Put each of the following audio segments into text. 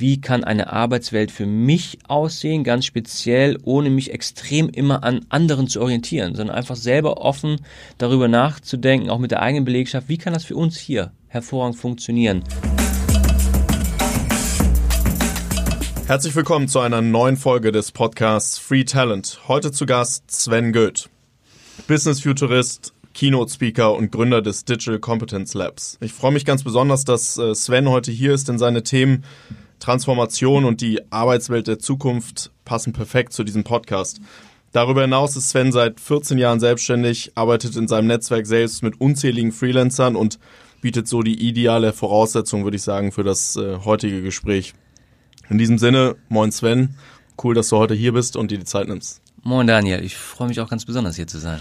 wie kann eine Arbeitswelt für mich aussehen, ganz speziell, ohne mich extrem immer an anderen zu orientieren, sondern einfach selber offen darüber nachzudenken, auch mit der eigenen Belegschaft, wie kann das für uns hier hervorragend funktionieren. Herzlich willkommen zu einer neuen Folge des Podcasts Free Talent. Heute zu Gast Sven Goeth, Business Futurist, Keynote Speaker und Gründer des Digital Competence Labs. Ich freue mich ganz besonders, dass äh, Sven heute hier ist, denn seine Themen Transformation und die Arbeitswelt der Zukunft passen perfekt zu diesem Podcast. Darüber hinaus ist Sven seit 14 Jahren selbstständig, arbeitet in seinem Netzwerk selbst mit unzähligen Freelancern und bietet so die ideale Voraussetzung, würde ich sagen, für das äh, heutige Gespräch. In diesem Sinne, moin Sven, cool, dass du heute hier bist und dir die Zeit nimmst. Moin Daniel, ich freue mich auch ganz besonders hier zu sein.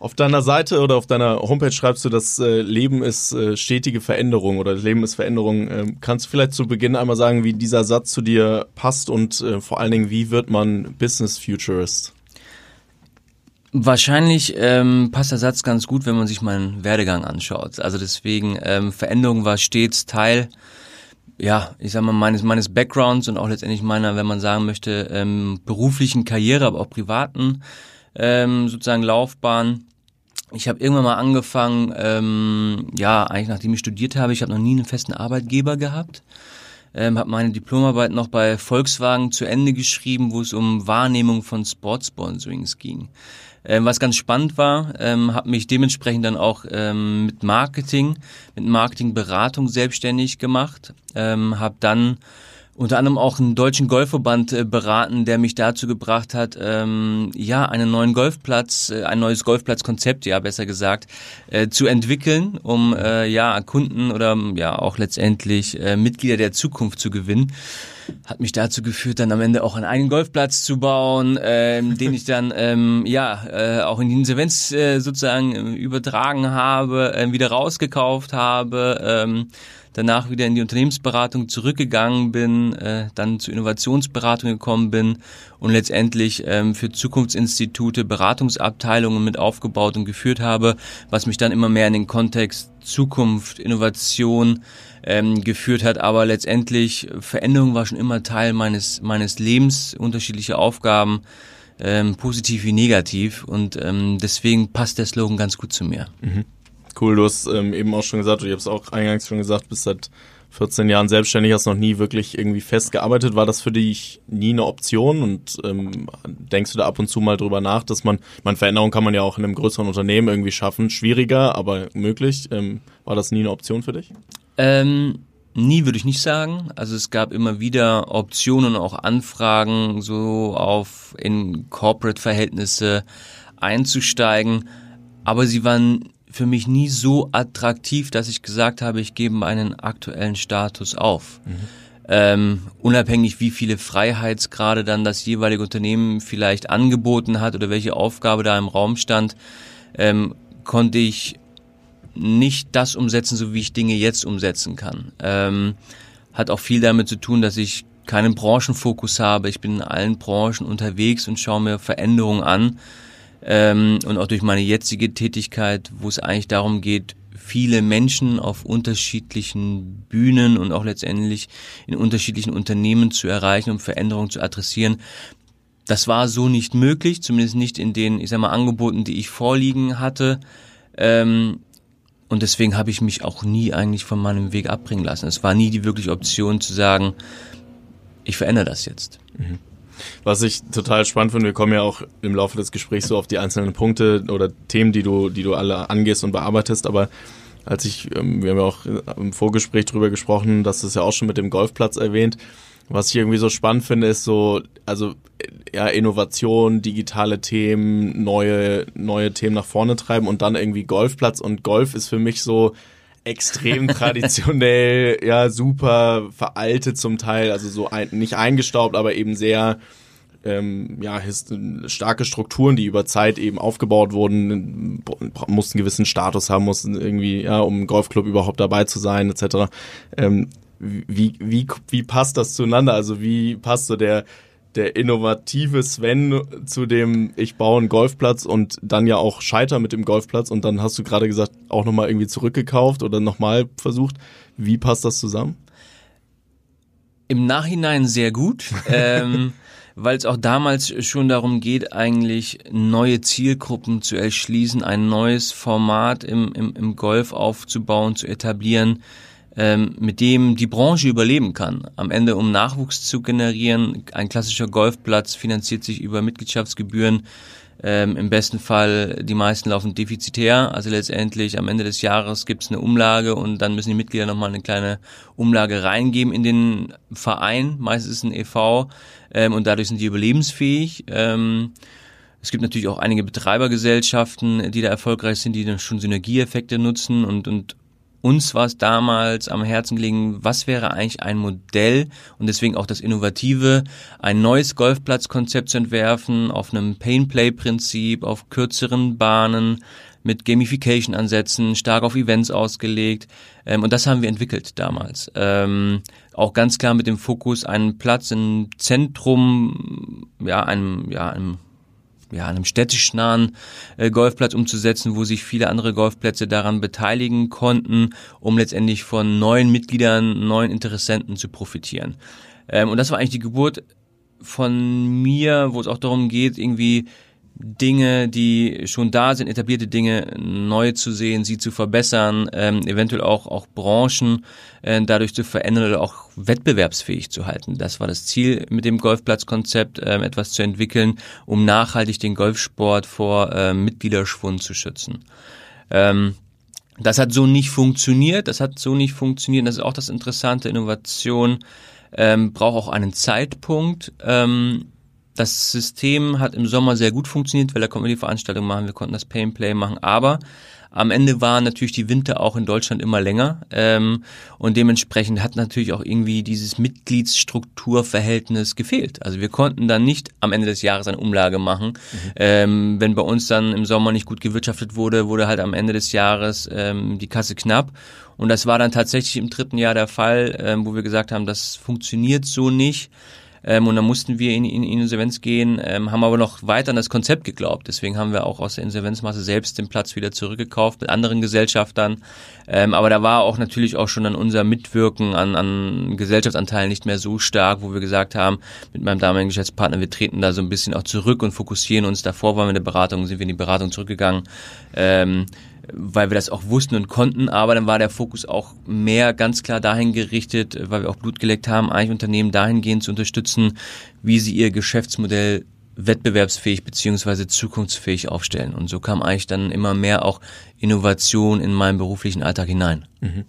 Auf deiner Seite oder auf deiner Homepage schreibst du, das äh, Leben ist äh, stetige Veränderung oder das Leben ist Veränderung. Ähm, kannst du vielleicht zu Beginn einmal sagen, wie dieser Satz zu dir passt und äh, vor allen Dingen, wie wird man Business Futurist? Wahrscheinlich ähm, passt der Satz ganz gut, wenn man sich meinen Werdegang anschaut. Also deswegen, ähm, Veränderung war stets Teil ja, ich sag mal, meines, meines Backgrounds und auch letztendlich meiner, wenn man sagen möchte, ähm, beruflichen Karriere, aber auch privaten ähm, sozusagen Laufbahn. Ich habe irgendwann mal angefangen, ähm, ja, eigentlich nachdem ich studiert habe, ich habe noch nie einen festen Arbeitgeber gehabt. Ähm, habe meine Diplomarbeit noch bei Volkswagen zu Ende geschrieben, wo es um Wahrnehmung von Sportsponsorings ging. Ähm, was ganz spannend war, ähm, habe mich dementsprechend dann auch ähm, mit Marketing, mit Marketingberatung selbstständig gemacht, ähm, habe dann unter anderem auch einen deutschen Golfverband äh, beraten, der mich dazu gebracht hat, ähm, ja, einen neuen Golfplatz, äh, ein neues Golfplatzkonzept, ja, besser gesagt, äh, zu entwickeln, um äh, ja Kunden oder ja auch letztendlich äh, Mitglieder der Zukunft zu gewinnen hat mich dazu geführt, dann am Ende auch einen eigenen Golfplatz zu bauen, ähm, den ich dann ähm, ja äh, auch in die Insolvenz äh, sozusagen äh, übertragen habe, äh, wieder rausgekauft habe. Ähm, danach wieder in die Unternehmensberatung zurückgegangen bin, äh, dann zur Innovationsberatung gekommen bin und letztendlich ähm, für Zukunftsinstitute Beratungsabteilungen mit aufgebaut und geführt habe, was mich dann immer mehr in den Kontext Zukunft, Innovation ähm, geführt hat. Aber letztendlich Veränderung war schon immer Teil meines meines Lebens, unterschiedliche Aufgaben. Ähm, positiv wie negativ und ähm, deswegen passt der Slogan ganz gut zu mir. Mhm. Cool, du hast ähm, eben auch schon gesagt, ich habe es auch eingangs schon gesagt, bist seit 14 Jahren selbstständig, hast noch nie wirklich irgendwie festgearbeitet. War das für dich nie eine Option und ähm, denkst du da ab und zu mal drüber nach, dass man, man Veränderung kann man ja auch in einem größeren Unternehmen irgendwie schaffen, schwieriger, aber möglich. Ähm, war das nie eine Option für dich? Ähm, nie würde ich nicht sagen. Also es gab immer wieder Optionen, auch Anfragen, so auf in Corporate-Verhältnisse einzusteigen, aber sie waren für mich nie so attraktiv, dass ich gesagt habe, ich gebe meinen aktuellen Status auf. Mhm. Ähm, unabhängig wie viele Freiheitsgrade dann das jeweilige Unternehmen vielleicht angeboten hat oder welche Aufgabe da im Raum stand, ähm, konnte ich nicht das umsetzen, so wie ich Dinge jetzt umsetzen kann. Ähm, hat auch viel damit zu tun, dass ich keinen Branchenfokus habe. Ich bin in allen Branchen unterwegs und schaue mir Veränderungen an ähm, und auch durch meine jetzige Tätigkeit, wo es eigentlich darum geht, viele Menschen auf unterschiedlichen Bühnen und auch letztendlich in unterschiedlichen Unternehmen zu erreichen, um Veränderungen zu adressieren. Das war so nicht möglich, zumindest nicht in den, ich sag mal, Angeboten, die ich vorliegen hatte. Ähm, und deswegen habe ich mich auch nie eigentlich von meinem Weg abbringen lassen. Es war nie die wirkliche Option zu sagen, ich verändere das jetzt. Mhm. Was ich total spannend finde, wir kommen ja auch im Laufe des Gesprächs so auf die einzelnen Punkte oder Themen, die du, die du alle angehst und bearbeitest, aber als ich, ähm, wir haben ja auch im Vorgespräch drüber gesprochen, dass es ja auch schon mit dem Golfplatz erwähnt. Was ich irgendwie so spannend finde, ist so, also ja, Innovation, digitale Themen, neue, neue Themen nach vorne treiben und dann irgendwie Golfplatz. Und Golf ist für mich so, extrem traditionell, ja, super veraltet zum Teil, also so ein, nicht eingestaubt, aber eben sehr ähm, ja, starke Strukturen, die über Zeit eben aufgebaut wurden, mussten einen gewissen Status haben, mussten irgendwie, ja, um im Golfclub überhaupt dabei zu sein, etc. Ähm, wie, wie, wie passt das zueinander? Also wie passt so der, der innovative Sven zu dem, ich baue einen Golfplatz und dann ja auch scheiter mit dem Golfplatz und dann hast du gerade gesagt, auch nochmal irgendwie zurückgekauft oder nochmal versucht. Wie passt das zusammen? Im Nachhinein sehr gut. ähm, weil es auch damals schon darum geht, eigentlich neue Zielgruppen zu erschließen, ein neues Format im, im, im Golf aufzubauen, zu etablieren, ähm, mit dem die Branche überleben kann. Am Ende, um Nachwuchs zu generieren, ein klassischer Golfplatz finanziert sich über Mitgliedschaftsgebühren. Ähm, Im besten Fall, die meisten laufen defizitär. Also letztendlich am Ende des Jahres gibt es eine Umlage und dann müssen die Mitglieder nochmal eine kleine Umlage reingeben in den Verein. Meistens ist es ein EV ähm, und dadurch sind die überlebensfähig. Ähm, es gibt natürlich auch einige Betreibergesellschaften, die da erfolgreich sind, die dann schon Synergieeffekte nutzen und, und uns war es damals am Herzen gelegen, was wäre eigentlich ein Modell und deswegen auch das Innovative, ein neues Golfplatzkonzept zu entwerfen auf einem Pain-Play-Prinzip, auf kürzeren Bahnen, mit Gamification-Ansätzen, stark auf Events ausgelegt. Ähm, und das haben wir entwickelt damals. Ähm, auch ganz klar mit dem Fokus, einen Platz im Zentrum, ja, einem, ja, einem ja, einem städtisch nahen äh, Golfplatz umzusetzen, wo sich viele andere Golfplätze daran beteiligen konnten, um letztendlich von neuen Mitgliedern, neuen Interessenten zu profitieren. Ähm, und das war eigentlich die Geburt von mir, wo es auch darum geht, irgendwie Dinge, die schon da sind, etablierte Dinge neu zu sehen, sie zu verbessern, ähm, eventuell auch auch Branchen äh, dadurch zu verändern oder auch wettbewerbsfähig zu halten. Das war das Ziel mit dem Golfplatzkonzept, ähm, etwas zu entwickeln, um nachhaltig den Golfsport vor äh, Mitgliederschwund zu schützen. Ähm, das hat so nicht funktioniert. Das hat so nicht funktioniert. Das ist auch das Interessante. Innovation ähm, braucht auch einen Zeitpunkt. Ähm, das System hat im Sommer sehr gut funktioniert, weil da konnten wir die Veranstaltung machen, wir konnten das Pay and Play machen, aber am Ende waren natürlich die Winter auch in Deutschland immer länger ähm, und dementsprechend hat natürlich auch irgendwie dieses Mitgliedsstrukturverhältnis gefehlt. Also wir konnten dann nicht am Ende des Jahres eine Umlage machen. Mhm. Ähm, wenn bei uns dann im Sommer nicht gut gewirtschaftet wurde, wurde halt am Ende des Jahres ähm, die Kasse knapp. Und das war dann tatsächlich im dritten Jahr der Fall, ähm, wo wir gesagt haben, das funktioniert so nicht. Ähm, und dann mussten wir in, in, in Insolvenz gehen, ähm, haben aber noch weiter an das Konzept geglaubt. Deswegen haben wir auch aus der Insolvenzmasse selbst den Platz wieder zurückgekauft mit anderen Gesellschaftern. Ähm, aber da war auch natürlich auch schon dann unser Mitwirken an, an Gesellschaftsanteilen nicht mehr so stark, wo wir gesagt haben, mit meinem damaligen Geschäftspartner, wir treten da so ein bisschen auch zurück und fokussieren uns. Davor waren wir in der Beratung, sind wir in die Beratung zurückgegangen. Ähm, weil wir das auch wussten und konnten, aber dann war der Fokus auch mehr ganz klar dahin gerichtet, weil wir auch Blut geleckt haben, eigentlich Unternehmen dahingehend zu unterstützen, wie sie ihr Geschäftsmodell wettbewerbsfähig beziehungsweise zukunftsfähig aufstellen. Und so kam eigentlich dann immer mehr auch Innovation in meinen beruflichen Alltag hinein. Mhm.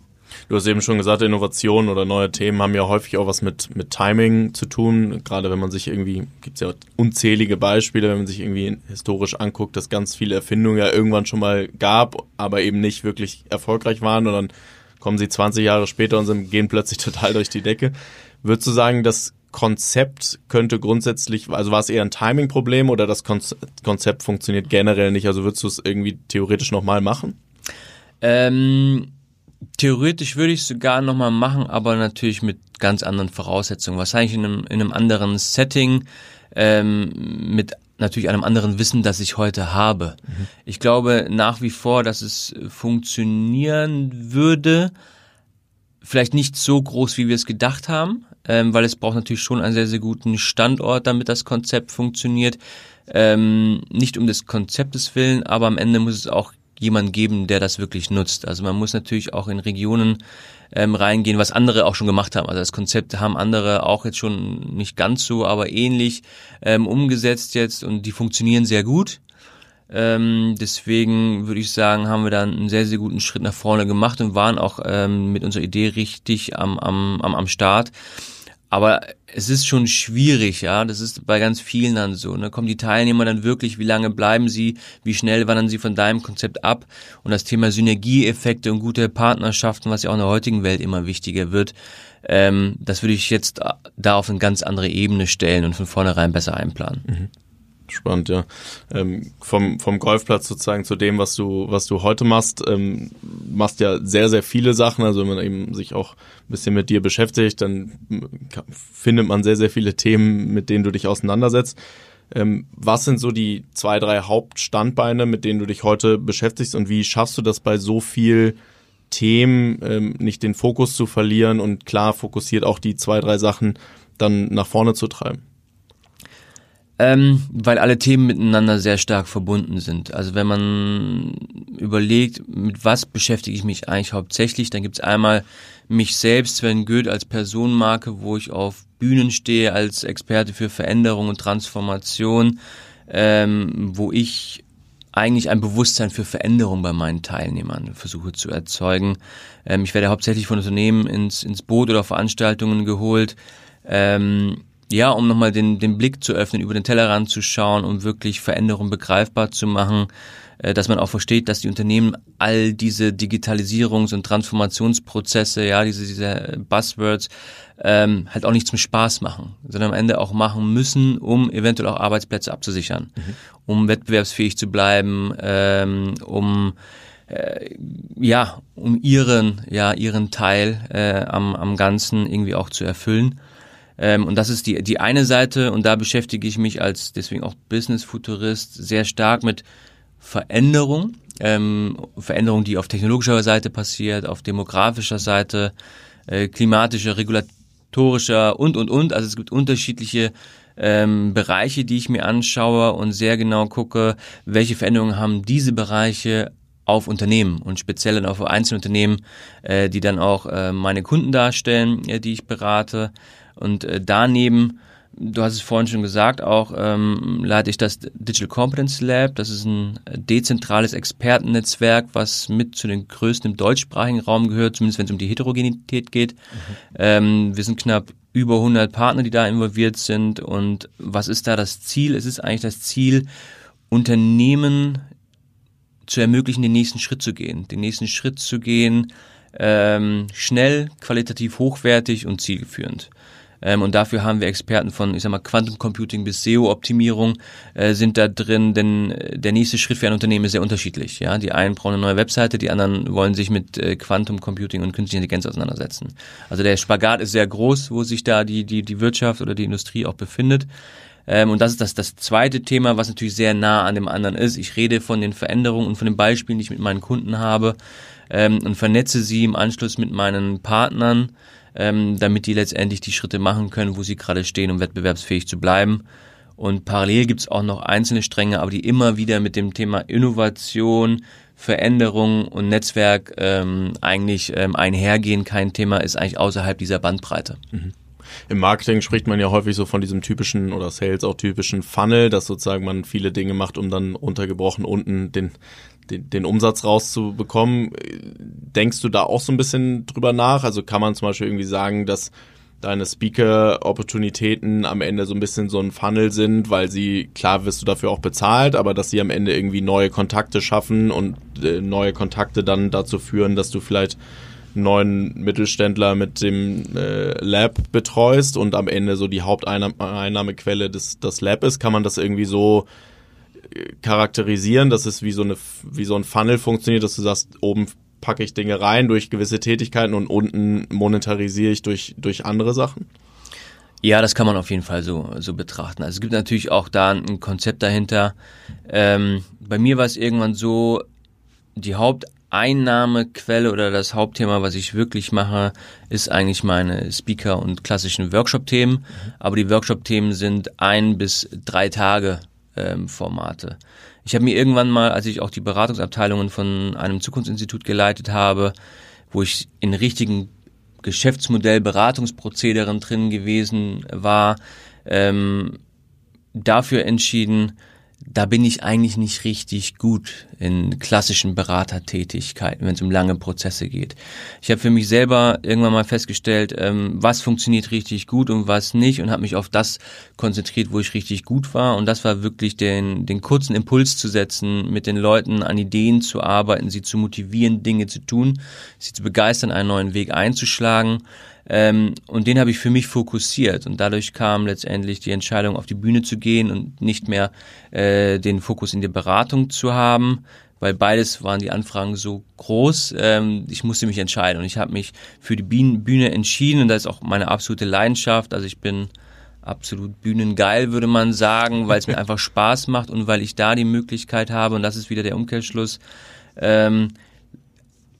Du hast eben schon gesagt, Innovationen oder neue Themen haben ja häufig auch was mit, mit Timing zu tun. Gerade wenn man sich irgendwie, gibt es ja unzählige Beispiele, wenn man sich irgendwie historisch anguckt, dass ganz viele Erfindungen ja irgendwann schon mal gab, aber eben nicht wirklich erfolgreich waren und dann kommen sie 20 Jahre später und gehen plötzlich total durch die Decke. Würdest du sagen, das Konzept könnte grundsätzlich, also war es eher ein Timing-Problem oder das Konzept funktioniert generell nicht? Also würdest du es irgendwie theoretisch nochmal machen? Ähm Theoretisch würde ich es sogar nochmal machen, aber natürlich mit ganz anderen Voraussetzungen. Wahrscheinlich in einem, in einem anderen Setting, ähm, mit natürlich einem anderen Wissen, das ich heute habe. Mhm. Ich glaube nach wie vor, dass es funktionieren würde. Vielleicht nicht so groß, wie wir es gedacht haben, ähm, weil es braucht natürlich schon einen sehr, sehr guten Standort, damit das Konzept funktioniert. Ähm, nicht um des Konzeptes willen, aber am Ende muss es auch jemand geben, der das wirklich nutzt. Also man muss natürlich auch in Regionen ähm, reingehen, was andere auch schon gemacht haben. Also das Konzept haben andere auch jetzt schon nicht ganz so, aber ähnlich ähm, umgesetzt jetzt und die funktionieren sehr gut. Ähm, deswegen würde ich sagen, haben wir da einen sehr, sehr guten Schritt nach vorne gemacht und waren auch ähm, mit unserer Idee richtig am, am, am, am Start. Aber es ist schon schwierig, ja. Das ist bei ganz vielen dann so. Ne? Kommen die Teilnehmer dann wirklich, wie lange bleiben sie, wie schnell wandern sie von deinem Konzept ab? Und das Thema Synergieeffekte und gute Partnerschaften, was ja auch in der heutigen Welt immer wichtiger wird, ähm, das würde ich jetzt da auf eine ganz andere Ebene stellen und von vornherein besser einplanen. Mhm. Spannend, ja. Ähm, vom, vom Golfplatz sozusagen zu dem, was du, was du heute machst, ähm, machst ja sehr, sehr viele Sachen. Also wenn man eben sich auch ein bisschen mit dir beschäftigt, dann findet man sehr, sehr viele Themen, mit denen du dich auseinandersetzt. Ähm, was sind so die zwei, drei Hauptstandbeine, mit denen du dich heute beschäftigst und wie schaffst du das bei so viel Themen ähm, nicht den Fokus zu verlieren und klar fokussiert auch die zwei, drei Sachen dann nach vorne zu treiben? Ähm, weil alle Themen miteinander sehr stark verbunden sind. Also wenn man überlegt, mit was beschäftige ich mich eigentlich hauptsächlich, dann gibt es einmal mich selbst, Sven Goeth als Personenmarke, wo ich auf Bühnen stehe als Experte für Veränderung und Transformation, ähm, wo ich eigentlich ein Bewusstsein für Veränderung bei meinen Teilnehmern versuche zu erzeugen. Ähm, ich werde hauptsächlich von Unternehmen ins, ins Boot oder Veranstaltungen geholt, ähm, ja, um nochmal den, den Blick zu öffnen, über den Tellerrand zu schauen, um wirklich Veränderungen begreifbar zu machen, äh, dass man auch versteht, dass die Unternehmen all diese Digitalisierungs- und Transformationsprozesse, ja, diese, diese Buzzwords, ähm, halt auch nicht zum Spaß machen, sondern am Ende auch machen müssen, um eventuell auch Arbeitsplätze abzusichern, mhm. um wettbewerbsfähig zu bleiben, ähm, um äh, ja, um ihren, ja, ihren Teil äh, am, am Ganzen irgendwie auch zu erfüllen. Ähm, und das ist die, die eine Seite und da beschäftige ich mich als deswegen auch Business-Futurist sehr stark mit Veränderung. Ähm, Veränderung, die auf technologischer Seite passiert, auf demografischer Seite, äh, klimatischer, regulatorischer und, und, und. Also es gibt unterschiedliche ähm, Bereiche, die ich mir anschaue und sehr genau gucke, welche Veränderungen haben diese Bereiche auf Unternehmen und speziell dann auf Einzelunternehmen, äh, die dann auch äh, meine Kunden darstellen, äh, die ich berate. Und äh, daneben, du hast es vorhin schon gesagt, auch ähm, leite ich das Digital Competence Lab. Das ist ein dezentrales Expertennetzwerk, was mit zu den größten im deutschsprachigen Raum gehört, zumindest wenn es um die Heterogenität geht. Mhm. Ähm, wir sind knapp über 100 Partner, die da involviert sind. Und was ist da das Ziel? Es ist eigentlich das Ziel, Unternehmen zu ermöglichen, den nächsten Schritt zu gehen. Den nächsten Schritt zu gehen, ähm, schnell, qualitativ hochwertig und zielführend. Ähm, und dafür haben wir Experten von, ich sag mal, Quantum Computing bis SEO-Optimierung äh, sind da drin, denn äh, der nächste Schritt für ein Unternehmen ist sehr unterschiedlich. Ja, Die einen brauchen eine neue Webseite, die anderen wollen sich mit äh, Quantum Computing und künstlicher Intelligenz auseinandersetzen. Also der Spagat ist sehr groß, wo sich da die, die, die Wirtschaft oder die Industrie auch befindet. Ähm, und das ist das, das zweite Thema, was natürlich sehr nah an dem anderen ist. Ich rede von den Veränderungen und von den Beispielen, die ich mit meinen Kunden habe ähm, und vernetze sie im Anschluss mit meinen Partnern ähm, damit die letztendlich die Schritte machen können, wo sie gerade stehen, um wettbewerbsfähig zu bleiben. Und parallel gibt es auch noch einzelne Stränge, aber die immer wieder mit dem Thema Innovation, Veränderung und Netzwerk ähm, eigentlich ähm, einhergehen. Kein Thema ist eigentlich außerhalb dieser Bandbreite. Mhm. Im Marketing spricht man ja häufig so von diesem typischen oder Sales auch typischen Funnel, dass sozusagen man viele Dinge macht, um dann untergebrochen unten den den, den Umsatz rauszubekommen. Denkst du da auch so ein bisschen drüber nach? Also kann man zum Beispiel irgendwie sagen, dass deine Speaker-Opportunitäten am Ende so ein bisschen so ein Funnel sind, weil sie, klar wirst du dafür auch bezahlt, aber dass sie am Ende irgendwie neue Kontakte schaffen und äh, neue Kontakte dann dazu führen, dass du vielleicht einen neuen Mittelständler mit dem äh, Lab betreust und am Ende so die Haupteinnahmequelle des das Lab ist, kann man das irgendwie so charakterisieren, dass es wie so, eine, wie so ein Funnel funktioniert, dass du sagst, oben packe ich Dinge rein durch gewisse Tätigkeiten und unten monetarisiere ich durch, durch andere Sachen? Ja, das kann man auf jeden Fall so, so betrachten. Also es gibt natürlich auch da ein Konzept dahinter. Ähm, bei mir war es irgendwann so, die Haupteinnahmequelle oder das Hauptthema, was ich wirklich mache, ist eigentlich meine Speaker- und klassischen Workshop-Themen. Mhm. Aber die Workshop-Themen sind ein bis drei Tage ähm, Formate. Ich habe mir irgendwann mal, als ich auch die Beratungsabteilungen von einem Zukunftsinstitut geleitet habe, wo ich in richtigen Geschäftsmodell Beratungsprozederen drin gewesen war, ähm, dafür entschieden, da bin ich eigentlich nicht richtig gut in klassischen Beratertätigkeiten, wenn es um lange Prozesse geht. Ich habe für mich selber irgendwann mal festgestellt, ähm, was funktioniert richtig gut und was nicht und habe mich auf das konzentriert, wo ich richtig gut war. Und das war wirklich den, den kurzen Impuls zu setzen, mit den Leuten an Ideen zu arbeiten, sie zu motivieren, Dinge zu tun, sie zu begeistern, einen neuen Weg einzuschlagen. Ähm, und den habe ich für mich fokussiert und dadurch kam letztendlich die Entscheidung, auf die Bühne zu gehen und nicht mehr äh, den Fokus in der Beratung zu haben, weil beides waren die Anfragen so groß. Ähm, ich musste mich entscheiden und ich habe mich für die Bühne entschieden und das ist auch meine absolute Leidenschaft. Also ich bin absolut bühnengeil, würde man sagen, weil es mir einfach Spaß macht und weil ich da die Möglichkeit habe und das ist wieder der Umkehrschluss. Ähm,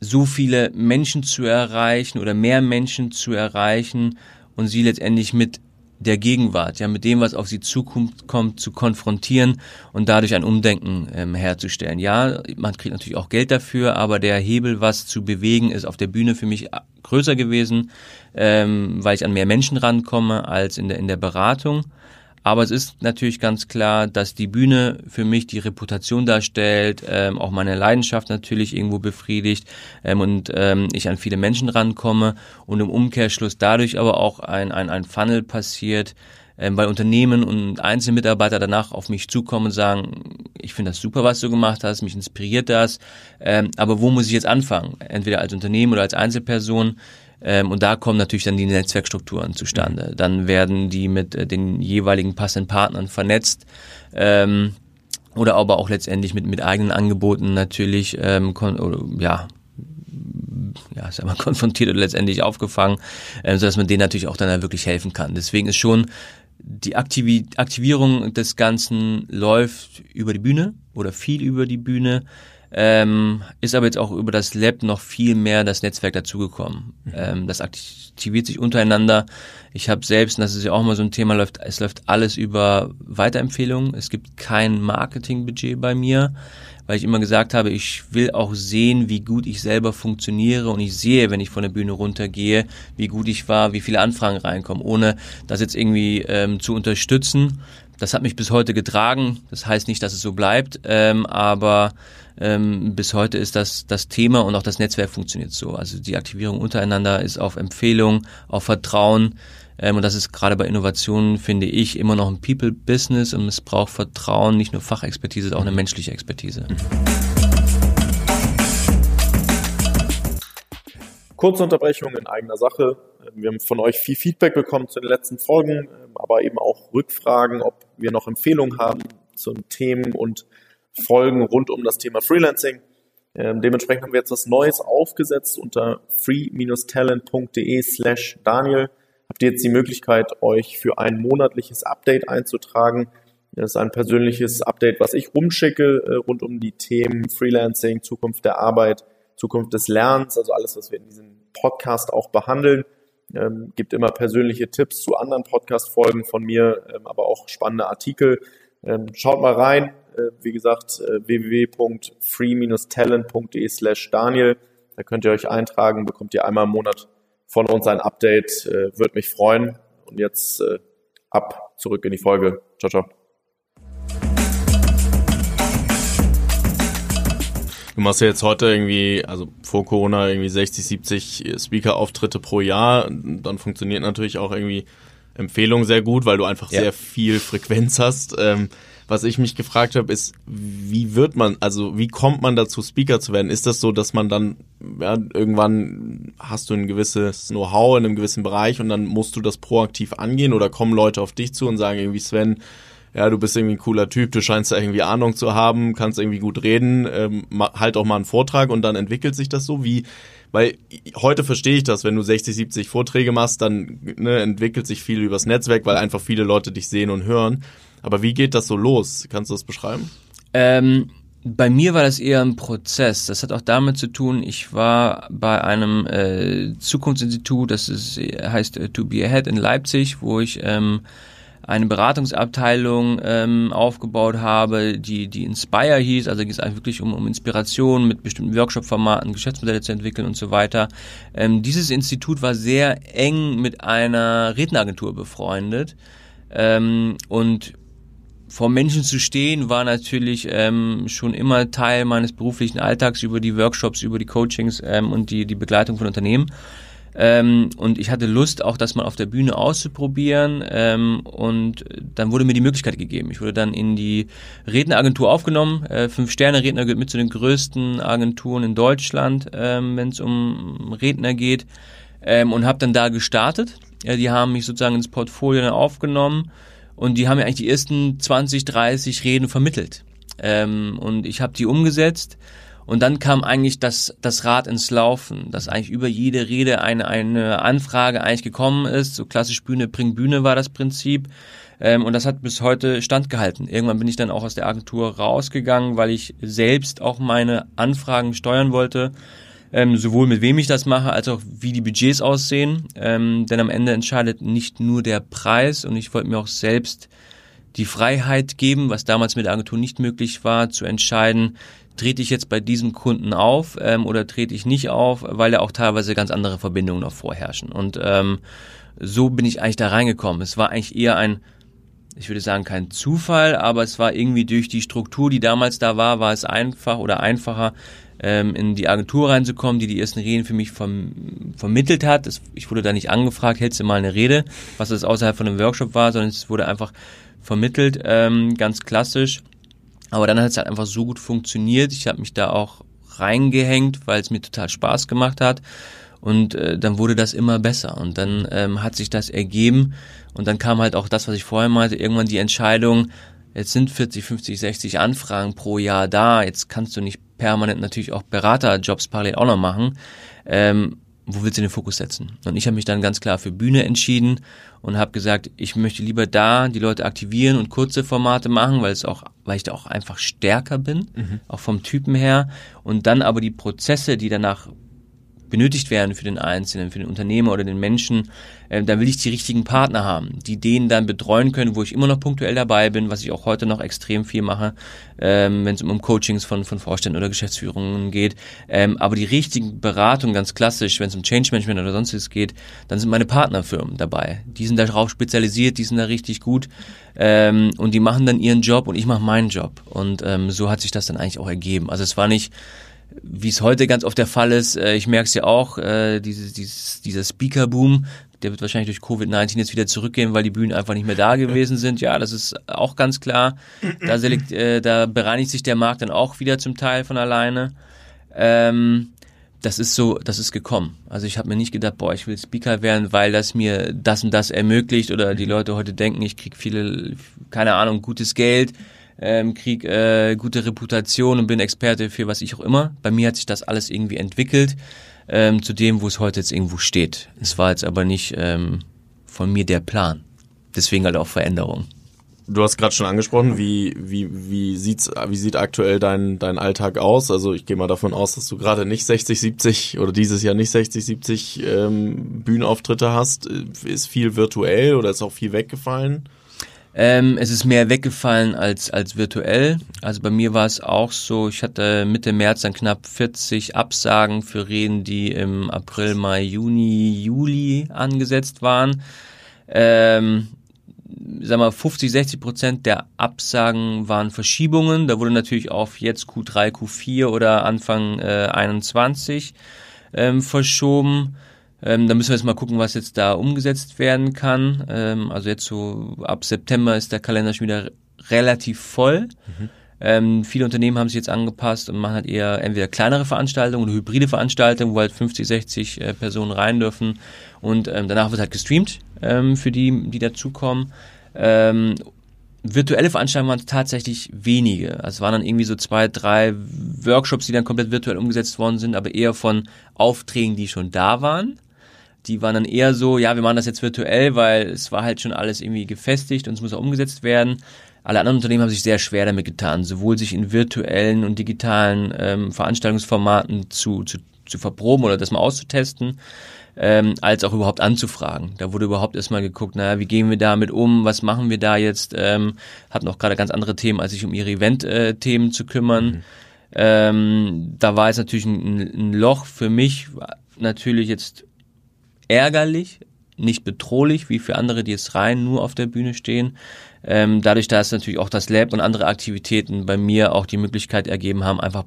so viele Menschen zu erreichen oder mehr Menschen zu erreichen und sie letztendlich mit der Gegenwart, ja, mit dem, was auf sie zukommt, kommt, zu konfrontieren und dadurch ein Umdenken ähm, herzustellen. Ja, man kriegt natürlich auch Geld dafür, aber der Hebel, was zu bewegen, ist auf der Bühne für mich größer gewesen, ähm, weil ich an mehr Menschen rankomme als in der, in der Beratung. Aber es ist natürlich ganz klar, dass die Bühne für mich die Reputation darstellt, ähm, auch meine Leidenschaft natürlich irgendwo befriedigt ähm, und ähm, ich an viele Menschen rankomme und im Umkehrschluss dadurch aber auch ein, ein, ein Funnel passiert, ähm, weil Unternehmen und Einzelmitarbeiter danach auf mich zukommen und sagen, ich finde das super, was du gemacht hast, mich inspiriert das, ähm, aber wo muss ich jetzt anfangen? Entweder als Unternehmen oder als Einzelperson. Ähm, und da kommen natürlich dann die Netzwerkstrukturen zustande. Dann werden die mit äh, den jeweiligen passenden Partnern vernetzt. Ähm, oder aber auch letztendlich mit, mit eigenen Angeboten natürlich ähm, oder, ja, ja, sag mal, konfrontiert oder letztendlich aufgefangen, äh, sodass man denen natürlich auch dann wirklich helfen kann. Deswegen ist schon die Aktivi Aktivierung des Ganzen läuft über die Bühne oder viel über die Bühne. Ähm, ist aber jetzt auch über das Lab noch viel mehr das Netzwerk dazugekommen. Mhm. Ähm, das aktiviert sich untereinander. Ich habe selbst, und das ist ja auch mal so ein Thema, läuft, es läuft alles über Weiterempfehlungen. Es gibt kein Marketingbudget bei mir, weil ich immer gesagt habe, ich will auch sehen, wie gut ich selber funktioniere und ich sehe, wenn ich von der Bühne runtergehe, wie gut ich war, wie viele Anfragen reinkommen, ohne das jetzt irgendwie ähm, zu unterstützen. Das hat mich bis heute getragen. Das heißt nicht, dass es so bleibt, ähm, aber ähm, bis heute ist das das Thema und auch das Netzwerk funktioniert so. Also die Aktivierung untereinander ist auf Empfehlung, auf Vertrauen. Ähm, und das ist gerade bei Innovationen, finde ich, immer noch ein People-Business und es braucht Vertrauen, nicht nur Fachexpertise, sondern auch eine menschliche Expertise. Kurze Unterbrechung in eigener Sache. Wir haben von euch viel Feedback bekommen zu den letzten Folgen, aber eben auch Rückfragen, ob wir noch Empfehlungen haben zu Themen und Folgen rund um das Thema Freelancing. Ähm, dementsprechend haben wir jetzt was Neues aufgesetzt unter free-talent.de slash Daniel. Habt ihr jetzt die Möglichkeit, euch für ein monatliches Update einzutragen. Das ist ein persönliches Update, was ich rumschicke äh, rund um die Themen Freelancing, Zukunft der Arbeit, Zukunft des Lernens, also alles, was wir in diesem Podcast auch behandeln. Ähm, gibt immer persönliche Tipps zu anderen Podcast-Folgen von mir, ähm, aber auch spannende Artikel. Ähm, schaut mal rein, wie gesagt, äh, www.free-talent.de slash Daniel. Da könnt ihr euch eintragen, bekommt ihr einmal im Monat von uns ein Update. Äh, Würde mich freuen. Und jetzt ab, zurück in die Folge. Ciao, ciao. Du machst ja jetzt heute irgendwie, also vor Corona irgendwie 60, 70 Speaker-Auftritte pro Jahr. Dann funktioniert natürlich auch irgendwie Empfehlung sehr gut, weil du einfach ja. sehr viel Frequenz hast. Ähm, was ich mich gefragt habe, ist, wie wird man, also wie kommt man dazu, Speaker zu werden? Ist das so, dass man dann, ja, irgendwann hast du ein gewisses Know-how in einem gewissen Bereich und dann musst du das proaktiv angehen oder kommen Leute auf dich zu und sagen irgendwie, Sven, ja, du bist irgendwie ein cooler Typ, du scheinst da irgendwie Ahnung zu haben, kannst irgendwie gut reden, ähm, halt auch mal einen Vortrag und dann entwickelt sich das so, wie, weil heute verstehe ich das, wenn du 60, 70 Vorträge machst, dann ne, entwickelt sich viel übers Netzwerk, weil einfach viele Leute dich sehen und hören. Aber wie geht das so los? Kannst du das beschreiben? Ähm, bei mir war das eher ein Prozess. Das hat auch damit zu tun, ich war bei einem äh, Zukunftsinstitut, das ist, heißt äh, To Be Ahead in Leipzig, wo ich ähm, eine Beratungsabteilung ähm, aufgebaut habe, die, die Inspire hieß, also geht es eigentlich wirklich um, um Inspiration mit bestimmten Workshop-Formaten, Geschäftsmodelle zu entwickeln und so weiter. Ähm, dieses Institut war sehr eng mit einer Redneragentur befreundet ähm, und vor Menschen zu stehen war natürlich ähm, schon immer Teil meines beruflichen Alltags über die Workshops, über die Coachings ähm, und die, die Begleitung von Unternehmen. Ähm, und ich hatte Lust, auch das mal auf der Bühne auszuprobieren. Ähm, und dann wurde mir die Möglichkeit gegeben. Ich wurde dann in die Redneragentur aufgenommen. Äh, Fünf-Sterne-Redner gehört mit zu den größten Agenturen in Deutschland, ähm, wenn es um Redner geht. Ähm, und habe dann da gestartet. Ja, die haben mich sozusagen ins Portfolio aufgenommen. Und die haben mir eigentlich die ersten 20, 30 Reden vermittelt. Ähm, und ich habe die umgesetzt und dann kam eigentlich das, das Rad ins Laufen, dass eigentlich über jede Rede eine, eine Anfrage eigentlich gekommen ist. So klassisch Bühne bringt Bühne war das Prinzip. Ähm, und das hat bis heute standgehalten. Irgendwann bin ich dann auch aus der Agentur rausgegangen, weil ich selbst auch meine Anfragen steuern wollte. Ähm, sowohl mit wem ich das mache, als auch wie die Budgets aussehen. Ähm, denn am Ende entscheidet nicht nur der Preis und ich wollte mir auch selbst die Freiheit geben, was damals mit der Agentur nicht möglich war, zu entscheiden, trete ich jetzt bei diesem Kunden auf ähm, oder trete ich nicht auf, weil ja auch teilweise ganz andere Verbindungen noch vorherrschen. Und ähm, so bin ich eigentlich da reingekommen. Es war eigentlich eher ein, ich würde sagen, kein Zufall, aber es war irgendwie durch die Struktur, die damals da war, war es einfach oder einfacher, ähm, in die Agentur reinzukommen, die die ersten Reden für mich vom, vermittelt hat. Das, ich wurde da nicht angefragt, hältst du mal eine Rede, was das außerhalb von einem Workshop war, sondern es wurde einfach vermittelt, ähm, ganz klassisch. Aber dann hat es halt einfach so gut funktioniert. Ich habe mich da auch reingehängt, weil es mir total Spaß gemacht hat. Und äh, dann wurde das immer besser. Und dann ähm, hat sich das ergeben. Und dann kam halt auch das, was ich vorher meinte, irgendwann die Entscheidung, jetzt sind 40, 50, 60 Anfragen pro Jahr da. Jetzt kannst du nicht permanent natürlich auch Beraterjobs parallel auch noch machen. Ähm, wo willst du den Fokus setzen? Und ich habe mich dann ganz klar für Bühne entschieden und habe gesagt, ich möchte lieber da die Leute aktivieren und kurze Formate machen, weil es auch, weil ich da auch einfach stärker bin, mhm. auch vom Typen her. Und dann aber die Prozesse, die danach benötigt werden für den Einzelnen, für den Unternehmer oder den Menschen, äh, da will ich die richtigen Partner haben, die den dann betreuen können, wo ich immer noch punktuell dabei bin, was ich auch heute noch extrem viel mache, ähm, wenn es um Coachings von, von Vorständen oder Geschäftsführungen geht. Ähm, aber die richtigen Beratungen, ganz klassisch, wenn es um Change Management oder sonstiges geht, dann sind meine Partnerfirmen dabei. Die sind darauf spezialisiert, die sind da richtig gut ähm, und die machen dann ihren Job und ich mache meinen Job. Und ähm, so hat sich das dann eigentlich auch ergeben. Also es war nicht wie es heute ganz oft der Fall ist, äh, ich merke es ja auch, äh, dieses, dieses, dieser Speaker-Boom, der wird wahrscheinlich durch Covid-19 jetzt wieder zurückgehen, weil die Bühnen einfach nicht mehr da gewesen sind. Ja, das ist auch ganz klar. Da, selekt, äh, da bereinigt sich der Markt dann auch wieder zum Teil von alleine. Ähm, das ist so, das ist gekommen. Also ich habe mir nicht gedacht, boah, ich will Speaker werden, weil das mir das und das ermöglicht oder die Leute heute denken, ich krieg viele, keine Ahnung, gutes Geld ähm, krieg äh, gute Reputation und bin Experte für was ich auch immer. Bei mir hat sich das alles irgendwie entwickelt ähm, zu dem, wo es heute jetzt irgendwo steht. Es war jetzt aber nicht ähm, von mir der Plan. Deswegen halt auch Veränderung. Du hast gerade schon angesprochen, wie, wie, wie, sieht's, wie sieht aktuell dein, dein Alltag aus? Also ich gehe mal davon aus, dass du gerade nicht 60, 70 oder dieses Jahr nicht 60, 70 ähm, Bühnenauftritte hast. Ist viel virtuell oder ist auch viel weggefallen? Ähm, es ist mehr weggefallen als, als virtuell. Also bei mir war es auch so, ich hatte Mitte März dann knapp 40 Absagen für Reden, die im April, Mai, Juni, Juli angesetzt waren. Ähm, sag mal, 50, 60 Prozent der Absagen waren Verschiebungen. Da wurde natürlich auf jetzt Q3, Q4 oder Anfang äh, 21 ähm, verschoben. Ähm, da müssen wir jetzt mal gucken, was jetzt da umgesetzt werden kann. Ähm, also jetzt so ab September ist der Kalender schon wieder relativ voll. Mhm. Ähm, viele Unternehmen haben sich jetzt angepasst und machen halt eher entweder kleinere Veranstaltungen oder hybride Veranstaltungen, wo halt 50, 60 äh, Personen rein dürfen. Und ähm, danach wird halt gestreamt ähm, für die, die dazukommen. Ähm, virtuelle Veranstaltungen waren tatsächlich wenige. Also es waren dann irgendwie so zwei, drei Workshops, die dann komplett virtuell umgesetzt worden sind, aber eher von Aufträgen, die schon da waren die waren dann eher so, ja, wir machen das jetzt virtuell, weil es war halt schon alles irgendwie gefestigt und es muss auch umgesetzt werden. Alle anderen Unternehmen haben sich sehr schwer damit getan, sowohl sich in virtuellen und digitalen ähm, Veranstaltungsformaten zu, zu, zu verproben oder das mal auszutesten, ähm, als auch überhaupt anzufragen. Da wurde überhaupt erstmal geguckt, naja, wie gehen wir damit um, was machen wir da jetzt, ähm, hatten auch gerade ganz andere Themen, als sich um ihre Event-Themen äh, zu kümmern. Mhm. Ähm, da war jetzt natürlich ein, ein Loch für mich, natürlich jetzt ärgerlich, nicht bedrohlich, wie für andere, die jetzt rein nur auf der Bühne stehen. Ähm, dadurch, dass natürlich auch das Lab und andere Aktivitäten bei mir auch die Möglichkeit ergeben haben, einfach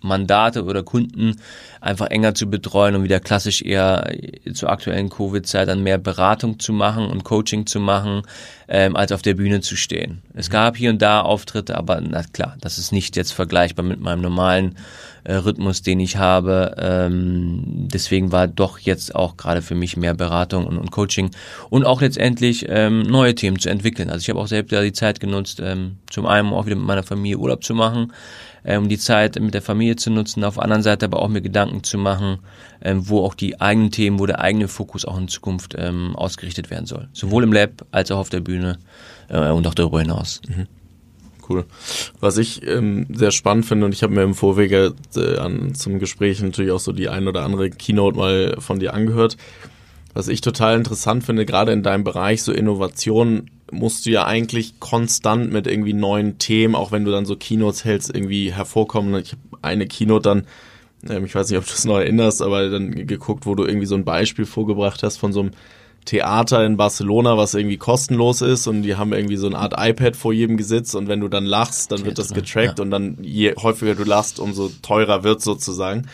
Mandate oder Kunden einfach enger zu betreuen und wieder klassisch eher zur aktuellen Covid-Zeit dann mehr Beratung zu machen und Coaching zu machen, ähm, als auf der Bühne zu stehen. Es gab hier und da Auftritte, aber na klar, das ist nicht jetzt vergleichbar mit meinem normalen äh, Rhythmus, den ich habe. Ähm, deswegen war doch jetzt auch gerade für mich mehr Beratung und, und Coaching und auch letztendlich ähm, neue Themen zu entwickeln. Also ich habe auch selbst ja die Zeit genutzt, ähm, zum einen auch wieder mit meiner Familie Urlaub zu machen, um die Zeit mit der Familie zu nutzen, auf der anderen Seite aber auch mir Gedanken zu machen, ähm, wo auch die eigenen Themen, wo der eigene Fokus auch in Zukunft ähm, ausgerichtet werden soll. Sowohl im Lab als auch auf der Bühne äh, und auch darüber hinaus. Mhm. Cool. Was ich ähm, sehr spannend finde, und ich habe mir im Vorwege äh, an, zum Gespräch natürlich auch so die ein oder andere Keynote mal von dir angehört. Was ich total interessant finde, gerade in deinem Bereich, so Innovation, musst du ja eigentlich konstant mit irgendwie neuen Themen, auch wenn du dann so Keynotes hältst, irgendwie hervorkommen. Ich habe eine Keynote dann, ähm, ich weiß nicht, ob du es noch erinnerst, aber dann geguckt, wo du irgendwie so ein Beispiel vorgebracht hast von so einem Theater in Barcelona, was irgendwie kostenlos ist und die haben irgendwie so eine Art iPad vor jedem Gesitz und wenn du dann lachst, dann wird das getrackt ja. und dann je häufiger du lachst, umso teurer wird sozusagen.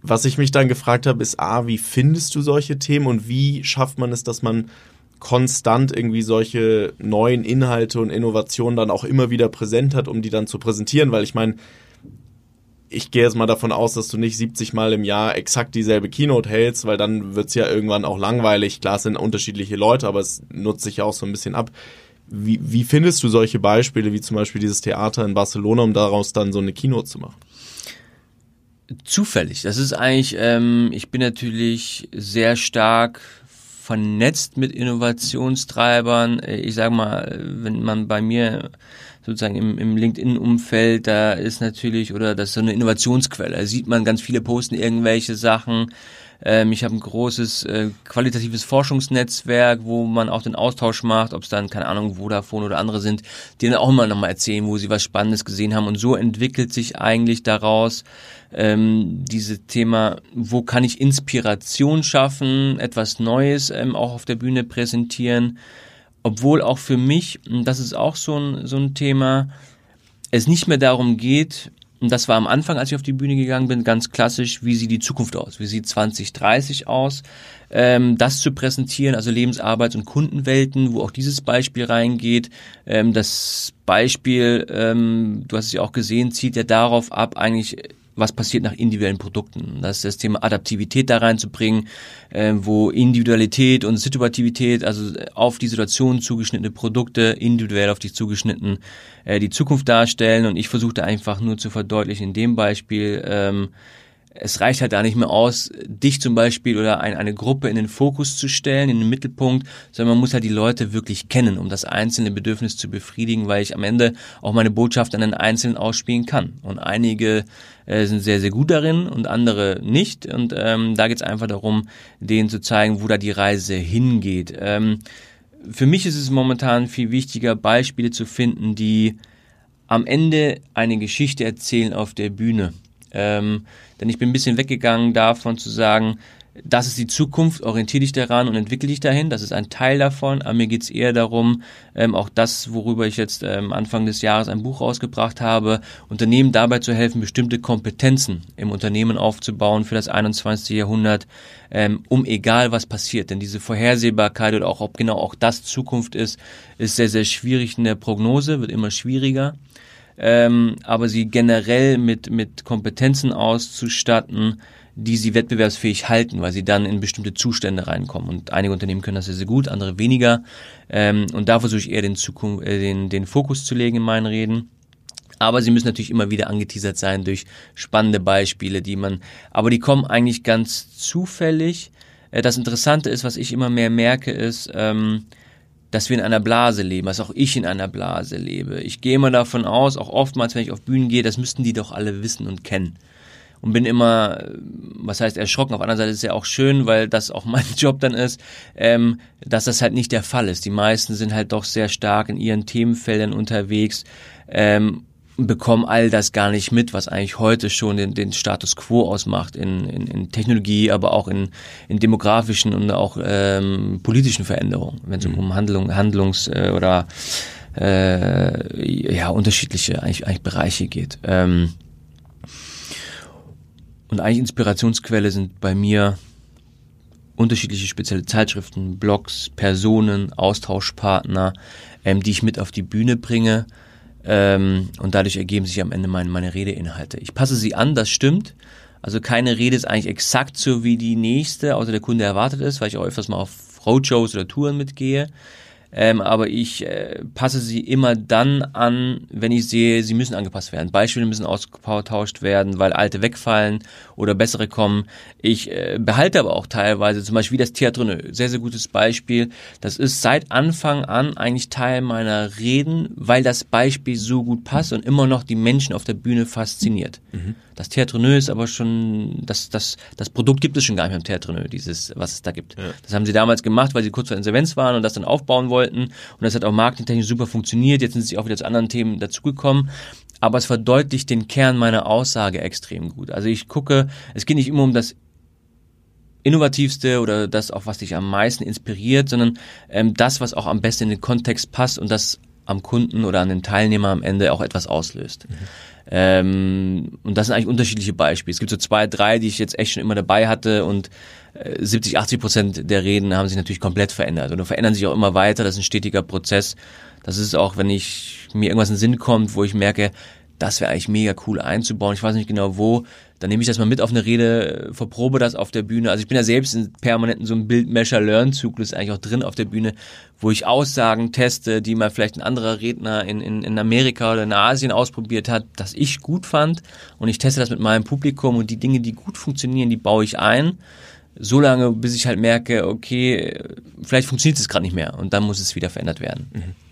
Was ich mich dann gefragt habe, ist A, wie findest du solche Themen und wie schafft man es, dass man konstant irgendwie solche neuen Inhalte und Innovationen dann auch immer wieder präsent hat, um die dann zu präsentieren, weil ich meine, ich gehe jetzt mal davon aus, dass du nicht 70 Mal im Jahr exakt dieselbe Keynote hältst, weil dann wird's ja irgendwann auch langweilig. Klar, es sind unterschiedliche Leute, aber es nutzt sich ja auch so ein bisschen ab. Wie, wie findest du solche Beispiele, wie zum Beispiel dieses Theater in Barcelona, um daraus dann so eine Keynote zu machen? zufällig. Das ist eigentlich, ähm, ich bin natürlich sehr stark vernetzt mit Innovationstreibern. Ich sage mal, wenn man bei mir sozusagen im, im LinkedIn-Umfeld, da ist natürlich, oder das ist so eine Innovationsquelle. Da sieht man ganz viele posten irgendwelche Sachen. Ähm, ich habe ein großes äh, qualitatives Forschungsnetzwerk, wo man auch den Austausch macht, ob es dann, keine Ahnung, Vodafone oder andere sind, die dann auch immer nochmal erzählen, wo sie was Spannendes gesehen haben. Und so entwickelt sich eigentlich daraus ähm, dieses Thema, wo kann ich Inspiration schaffen, etwas Neues ähm, auch auf der Bühne präsentieren. Obwohl auch für mich, das ist auch so ein, so ein Thema, es nicht mehr darum geht, und das war am Anfang, als ich auf die Bühne gegangen bin, ganz klassisch, wie sieht die Zukunft aus? Wie sieht 2030 aus? Ähm, das zu präsentieren, also Lebensarbeits- und Kundenwelten, wo auch dieses Beispiel reingeht. Ähm, das Beispiel, ähm, du hast es ja auch gesehen, zieht ja darauf ab, eigentlich was passiert nach individuellen Produkten. Das ist das Thema Adaptivität da reinzubringen, äh, wo Individualität und Situativität, also auf die Situation zugeschnittene Produkte, individuell auf dich zugeschnitten, äh, die Zukunft darstellen. Und ich versuchte einfach nur zu verdeutlichen in dem Beispiel, ähm, es reicht halt da nicht mehr aus, dich zum Beispiel oder ein, eine Gruppe in den Fokus zu stellen, in den Mittelpunkt, sondern man muss halt die Leute wirklich kennen, um das einzelne Bedürfnis zu befriedigen, weil ich am Ende auch meine Botschaft an den Einzelnen ausspielen kann. Und einige äh, sind sehr, sehr gut darin und andere nicht. Und ähm, da geht es einfach darum, denen zu zeigen, wo da die Reise hingeht. Ähm, für mich ist es momentan viel wichtiger, Beispiele zu finden, die am Ende eine Geschichte erzählen auf der Bühne. Ähm, denn ich bin ein bisschen weggegangen davon zu sagen, das ist die Zukunft, orientiere dich daran und entwickle dich dahin. Das ist ein Teil davon. Aber mir geht's eher darum, ähm, auch das, worüber ich jetzt ähm, Anfang des Jahres ein Buch rausgebracht habe, Unternehmen dabei zu helfen, bestimmte Kompetenzen im Unternehmen aufzubauen für das 21. Jahrhundert, ähm, um egal was passiert. Denn diese Vorhersehbarkeit oder auch ob genau auch das Zukunft ist, ist sehr, sehr schwierig in der Prognose, wird immer schwieriger ähm, aber sie generell mit, mit Kompetenzen auszustatten, die sie wettbewerbsfähig halten, weil sie dann in bestimmte Zustände reinkommen. Und einige Unternehmen können das sehr, sehr gut, andere weniger. Ähm, und da versuche ich eher den, Zukunft, äh, den, den Fokus zu legen in meinen Reden. Aber sie müssen natürlich immer wieder angeteasert sein durch spannende Beispiele, die man, aber die kommen eigentlich ganz zufällig. Äh, das Interessante ist, was ich immer mehr merke, ist, ähm, dass wir in einer Blase leben, dass auch ich in einer Blase lebe. Ich gehe immer davon aus, auch oftmals, wenn ich auf Bühnen gehe, das müssten die doch alle wissen und kennen. Und bin immer, was heißt erschrocken, auf der anderen Seite ist es ja auch schön, weil das auch mein Job dann ist, ähm, dass das halt nicht der Fall ist. Die meisten sind halt doch sehr stark in ihren Themenfeldern unterwegs ähm, bekommen all das gar nicht mit, was eigentlich heute schon den, den Status quo ausmacht in, in, in Technologie, aber auch in, in demografischen und auch ähm, politischen Veränderungen, wenn es mhm. um Handlung, Handlungs- äh, oder äh, ja unterschiedliche eigentlich, eigentlich Bereiche geht. Ähm, und eigentlich Inspirationsquelle sind bei mir unterschiedliche spezielle Zeitschriften, Blogs, Personen, Austauschpartner, ähm, die ich mit auf die Bühne bringe ähm, und dadurch ergeben sich am Ende meine, meine Redeinhalte. Ich passe sie an, das stimmt. Also keine Rede ist eigentlich exakt so wie die nächste, außer der Kunde erwartet ist, weil ich auch öfters mal auf Roadshows oder Touren mitgehe. Ähm, aber ich äh, passe sie immer dann an, wenn ich sehe, sie müssen angepasst werden. Beispiele müssen ausgetauscht werden, weil alte wegfallen oder bessere kommen. Ich äh, behalte aber auch teilweise, zum Beispiel das Theatre, sehr, sehr gutes Beispiel. Das ist seit Anfang an eigentlich Teil meiner Reden, weil das Beispiel so gut passt und immer noch die Menschen auf der Bühne fasziniert. Mhm. Das Theatre ist aber schon, das, das, das Produkt gibt es schon gar nicht mehr im Theatre dieses, was es da gibt. Ja. Das haben sie damals gemacht, weil sie kurz vor Insolvenz waren und das dann aufbauen wollten. Und das hat auch marketingtechnisch super funktioniert. Jetzt sind sie auch wieder zu anderen Themen dazugekommen. Aber es verdeutlicht den Kern meiner Aussage extrem gut. Also ich gucke, es geht nicht immer um das Innovativste oder das auch, was dich am meisten inspiriert, sondern ähm, das, was auch am besten in den Kontext passt und das am Kunden oder an den Teilnehmer am Ende auch etwas auslöst. Mhm. Ähm, und das sind eigentlich unterschiedliche Beispiele. Es gibt so zwei, drei, die ich jetzt echt schon immer dabei hatte und 70, 80 Prozent der Reden haben sich natürlich komplett verändert und verändern sich auch immer weiter. Das ist ein stetiger Prozess. Das ist auch, wenn ich mir irgendwas in den Sinn kommt, wo ich merke, das wäre eigentlich mega cool einzubauen. Ich weiß nicht genau wo. Dann nehme ich das mal mit auf eine Rede, verprobe das auf der Bühne. Also ich bin ja selbst in permanenten so einem Build-Measure-Learn-Zyklus eigentlich auch drin auf der Bühne, wo ich Aussagen teste, die mal vielleicht ein anderer Redner in, in, in Amerika oder in Asien ausprobiert hat, das ich gut fand. Und ich teste das mit meinem Publikum und die Dinge, die gut funktionieren, die baue ich ein so lange, bis ich halt merke, okay, vielleicht funktioniert es gerade nicht mehr und dann muss es wieder verändert werden. Mhm.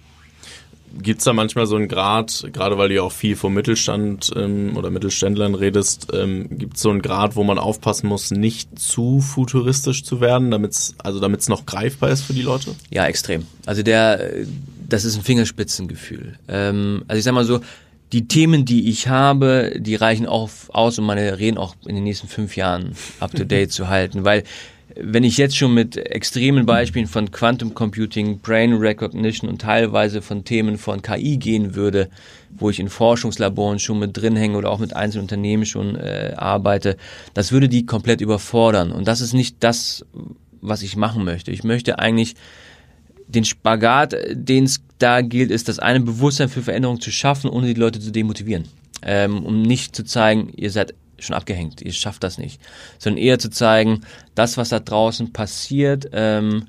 Gibt es da manchmal so einen Grad, gerade weil du ja auch viel vom Mittelstand ähm, oder Mittelständlern redest, ähm, gibt es so einen Grad, wo man aufpassen muss, nicht zu futuristisch zu werden, damit's, also damit es noch greifbar ist für die Leute? Ja, extrem. Also der, das ist ein Fingerspitzengefühl. Ähm, also ich sag mal so, die Themen, die ich habe, die reichen auch aus, um meine Reden auch in den nächsten fünf Jahren up to date zu halten, weil wenn ich jetzt schon mit extremen Beispielen von Quantum Computing, Brain Recognition und teilweise von Themen von KI gehen würde, wo ich in Forschungslaboren schon mit drin hänge oder auch mit einzelnen Unternehmen schon äh, arbeite, das würde die komplett überfordern. Und das ist nicht das, was ich machen möchte. Ich möchte eigentlich den Spagat, den es da gilt, ist das eine Bewusstsein für Veränderung zu schaffen, ohne die Leute zu demotivieren. Ähm, um nicht zu zeigen, ihr seid schon abgehängt, ihr schafft das nicht. Sondern eher zu zeigen, das, was da draußen passiert, ähm,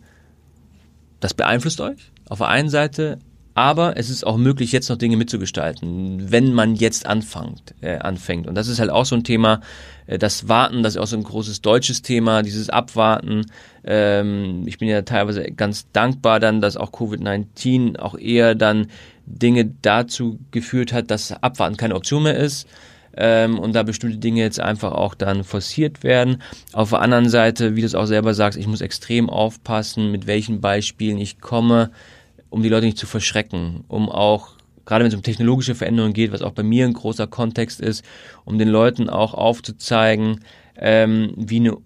das beeinflusst euch auf der einen Seite, aber es ist auch möglich, jetzt noch Dinge mitzugestalten, wenn man jetzt anfängt. Äh, anfängt. Und das ist halt auch so ein Thema, äh, das Warten, das ist auch so ein großes deutsches Thema, dieses Abwarten. Ähm, ich bin ja teilweise ganz dankbar dann, dass auch Covid-19 auch eher dann Dinge dazu geführt hat, dass Abwarten keine Option mehr ist. Ähm, und da bestimmte Dinge jetzt einfach auch dann forciert werden. Auf der anderen Seite, wie du es auch selber sagst, ich muss extrem aufpassen, mit welchen Beispielen ich komme um die Leute nicht zu verschrecken, um auch, gerade wenn es um technologische Veränderungen geht, was auch bei mir ein großer Kontext ist, um den Leuten auch aufzuzeigen, ähm, wie eine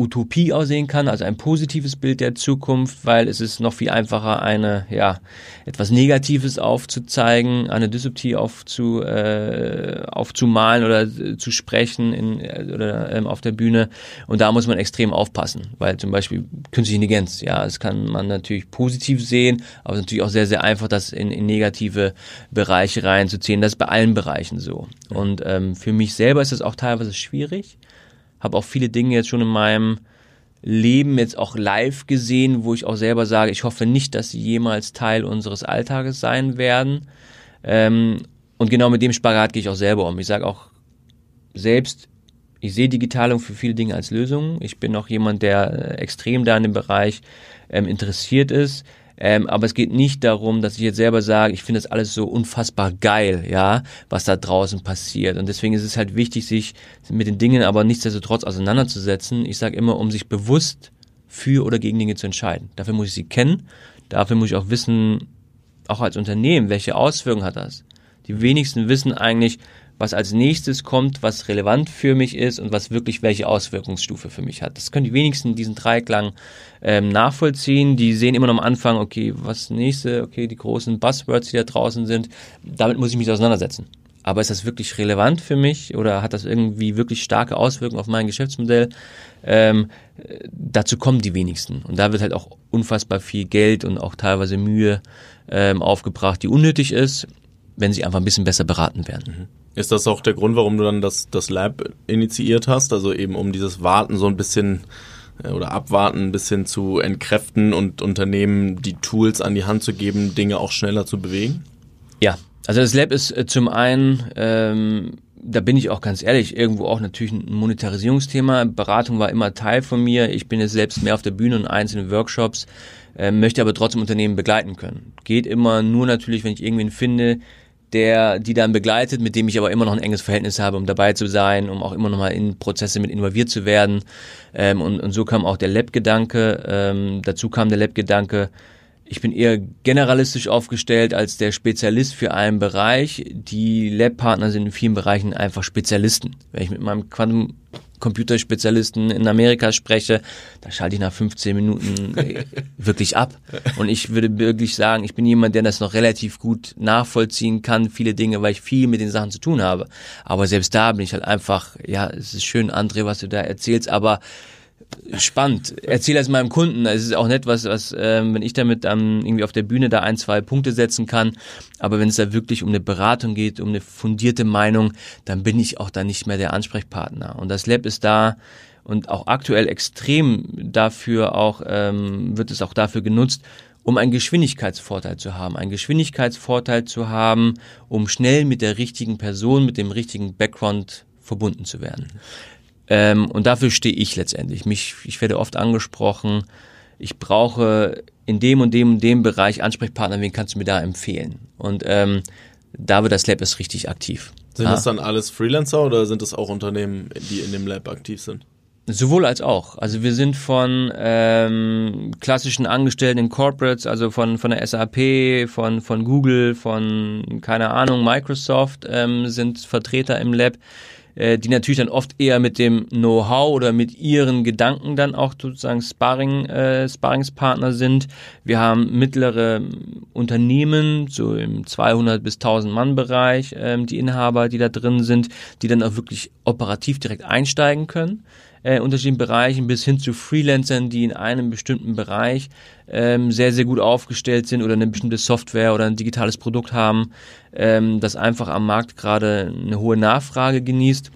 Utopie aussehen kann, also ein positives Bild der Zukunft, weil es ist noch viel einfacher, eine, ja, etwas Negatives aufzuzeigen, eine Dystopie aufzu, äh, aufzumalen oder äh, zu sprechen in, äh, oder ähm, auf der Bühne. Und da muss man extrem aufpassen, weil zum Beispiel künstliche Intelligenz, ja, das kann man natürlich positiv sehen, aber es ist natürlich auch sehr, sehr einfach, das in, in negative Bereiche reinzuziehen. Das ist bei allen Bereichen so. Und ähm, für mich selber ist das auch teilweise schwierig habe auch viele Dinge jetzt schon in meinem Leben jetzt auch live gesehen, wo ich auch selber sage, ich hoffe nicht, dass sie jemals Teil unseres Alltages sein werden. Ähm, und genau mit dem Spagat gehe ich auch selber um. Ich sage auch selbst, ich sehe Digitalung für viele Dinge als Lösung. Ich bin auch jemand, der äh, extrem da in dem Bereich ähm, interessiert ist. Ähm, aber es geht nicht darum, dass ich jetzt selber sage, ich finde das alles so unfassbar geil, ja, was da draußen passiert. Und deswegen ist es halt wichtig, sich mit den Dingen aber nichtsdestotrotz auseinanderzusetzen. Ich sage immer, um sich bewusst für oder gegen Dinge zu entscheiden. Dafür muss ich sie kennen. Dafür muss ich auch wissen, auch als Unternehmen, welche Auswirkungen hat das. Die wenigsten wissen eigentlich, was als nächstes kommt, was relevant für mich ist und was wirklich welche Auswirkungsstufe für mich hat. Das können die wenigsten diesen Dreiklang ähm, nachvollziehen. Die sehen immer noch am Anfang, okay, was nächste, okay, die großen Buzzwords, die da draußen sind, damit muss ich mich auseinandersetzen. Aber ist das wirklich relevant für mich oder hat das irgendwie wirklich starke Auswirkungen auf mein Geschäftsmodell? Ähm, dazu kommen die wenigsten. Und da wird halt auch unfassbar viel Geld und auch teilweise Mühe ähm, aufgebracht, die unnötig ist, wenn sie einfach ein bisschen besser beraten werden. Mhm. Ist das auch der Grund, warum du dann das, das Lab initiiert hast? Also eben um dieses Warten so ein bisschen äh, oder abwarten bis hin zu entkräften und Unternehmen die Tools an die Hand zu geben, Dinge auch schneller zu bewegen? Ja, also das Lab ist äh, zum einen, ähm, da bin ich auch ganz ehrlich, irgendwo auch natürlich ein Monetarisierungsthema. Beratung war immer Teil von mir. Ich bin jetzt selbst mehr auf der Bühne und einzelnen Workshops, äh, möchte aber trotzdem Unternehmen begleiten können. Geht immer nur natürlich, wenn ich irgendwen finde, der die dann begleitet, mit dem ich aber immer noch ein enges Verhältnis habe, um dabei zu sein, um auch immer noch mal in Prozesse mit involviert zu werden. Ähm, und, und so kam auch der Lab-Gedanke. Ähm, dazu kam der Lab-Gedanke, ich bin eher generalistisch aufgestellt als der Spezialist für einen Bereich. Die Lab-Partner sind in vielen Bereichen einfach Spezialisten. Wenn ich mit meinem Quantum Computerspezialisten in Amerika spreche, da schalte ich nach 15 Minuten äh, wirklich ab. Und ich würde wirklich sagen, ich bin jemand, der das noch relativ gut nachvollziehen kann, viele Dinge, weil ich viel mit den Sachen zu tun habe. Aber selbst da bin ich halt einfach, ja, es ist schön, André, was du da erzählst, aber spannend. Erzähl das meinem Kunden. Es ist auch nett, was, was ähm, wenn ich damit ähm, irgendwie auf der Bühne da ein, zwei Punkte setzen kann. Aber wenn es da wirklich um eine Beratung geht, um eine fundierte Meinung, dann bin ich auch da nicht mehr der Ansprechpartner. Und das Lab ist da und auch aktuell extrem dafür auch, ähm, wird es auch dafür genutzt, um einen Geschwindigkeitsvorteil zu haben. Einen Geschwindigkeitsvorteil zu haben, um schnell mit der richtigen Person, mit dem richtigen Background verbunden zu werden. Ähm, und dafür stehe ich letztendlich. Mich, ich werde oft angesprochen, ich brauche in dem und dem und dem Bereich Ansprechpartner, wen kannst du mir da empfehlen? Und ähm, da wird das Lab ist richtig aktiv. Sind ah. das dann alles Freelancer oder sind das auch Unternehmen, die in dem Lab aktiv sind? Sowohl als auch. Also wir sind von ähm, klassischen Angestellten in Corporates, also von von der SAP, von von Google, von keine Ahnung Microsoft ähm, sind Vertreter im Lab äh, die natürlich dann oft eher mit dem Know-how oder mit ihren Gedanken dann auch sozusagen Sparring, äh, Sparringspartner sind. Wir haben mittlere Unternehmen, so im 200 bis 1000 Mann Bereich, ähm, die Inhaber, die da drin sind, die dann auch wirklich operativ direkt einsteigen können äh, unterschiedlichen Bereichen bis hin zu Freelancern, die in einem bestimmten Bereich ähm, sehr, sehr gut aufgestellt sind oder eine bestimmte Software oder ein digitales Produkt haben, ähm, das einfach am Markt gerade eine hohe Nachfrage genießt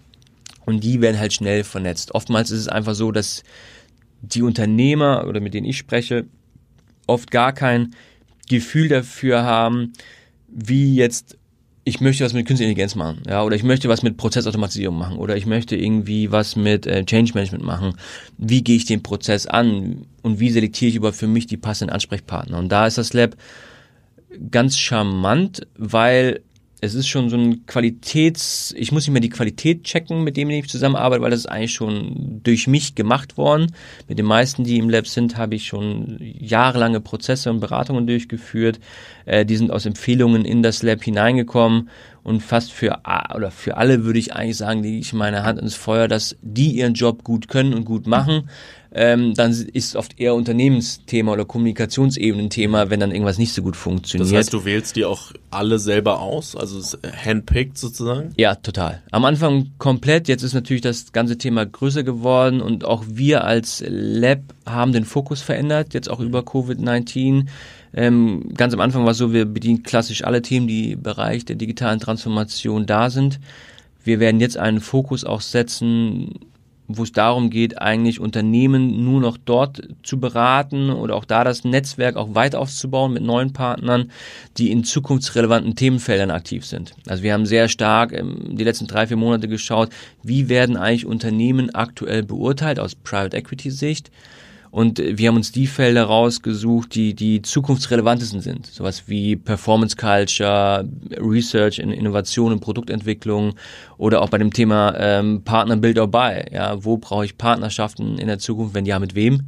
und die werden halt schnell vernetzt. Oftmals ist es einfach so, dass die Unternehmer oder mit denen ich spreche, oft gar kein Gefühl dafür haben, wie jetzt ich möchte was mit Künstlicher Intelligenz machen, ja, oder ich möchte was mit Prozessautomatisierung machen, oder ich möchte irgendwie was mit äh, Change Management machen. Wie gehe ich den Prozess an und wie selektiere ich überhaupt für mich die passenden Ansprechpartner? Und da ist das Lab ganz charmant, weil es ist schon so ein Qualitäts, ich muss nicht mehr die Qualität checken, mit dem ich zusammenarbeite, weil das ist eigentlich schon durch mich gemacht worden. Mit den meisten, die im Lab sind, habe ich schon jahrelange Prozesse und Beratungen durchgeführt. Äh, die sind aus Empfehlungen in das Lab hineingekommen und fast für oder für alle würde ich eigentlich sagen, lege ich meine Hand ins Feuer, dass die ihren Job gut können und gut machen. Ähm, dann ist oft eher Unternehmensthema oder Kommunikationsebenen-Thema, wenn dann irgendwas nicht so gut funktioniert. Das heißt, du wählst die auch alle selber aus, also handpicked sozusagen? Ja, total. Am Anfang komplett, jetzt ist natürlich das ganze Thema größer geworden und auch wir als Lab haben den Fokus verändert, jetzt auch über Covid-19. Ähm, ganz am Anfang war es so, wir bedienen klassisch alle Themen, die im Bereich der digitalen Transformation da sind. Wir werden jetzt einen Fokus auch setzen, wo es darum geht, eigentlich Unternehmen nur noch dort zu beraten oder auch da das Netzwerk auch weit aufzubauen mit neuen Partnern, die in zukunftsrelevanten Themenfeldern aktiv sind. Also wir haben sehr stark ähm, die letzten drei, vier Monate geschaut, wie werden eigentlich Unternehmen aktuell beurteilt aus Private Equity Sicht und wir haben uns die Felder rausgesucht, die die zukunftsrelevantesten sind. Sowas wie Performance Culture, Research in Innovation und Produktentwicklung oder auch bei dem Thema ähm, Partner Build or Buy. Ja, wo brauche ich Partnerschaften in der Zukunft? Wenn ja, mit wem? Mhm.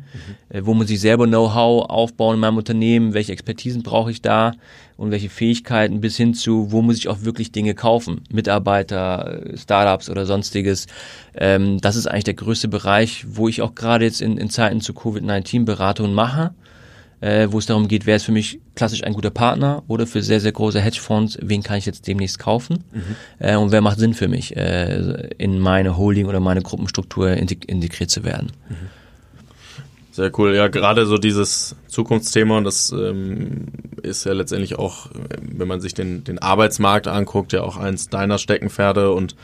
Äh, wo muss ich selber Know-how aufbauen in meinem Unternehmen? Welche Expertisen brauche ich da? Und welche Fähigkeiten bis hin zu, wo muss ich auch wirklich Dinge kaufen? Mitarbeiter, Startups oder sonstiges. Ähm, das ist eigentlich der größte Bereich, wo ich auch gerade jetzt in, in Zeiten zu Covid-19 Beratungen mache äh, wo es darum geht, wer ist für mich klassisch ein guter Partner oder für sehr, sehr große Hedgefonds, wen kann ich jetzt demnächst kaufen mhm. äh, und wer macht Sinn für mich, äh, in meine Holding oder meine Gruppenstruktur integriert zu werden. Mhm. Sehr cool. Ja, gerade so dieses Zukunftsthema, und das ähm, ist ja letztendlich auch, wenn man sich den, den Arbeitsmarkt anguckt, ja auch eins deiner Steckenpferde und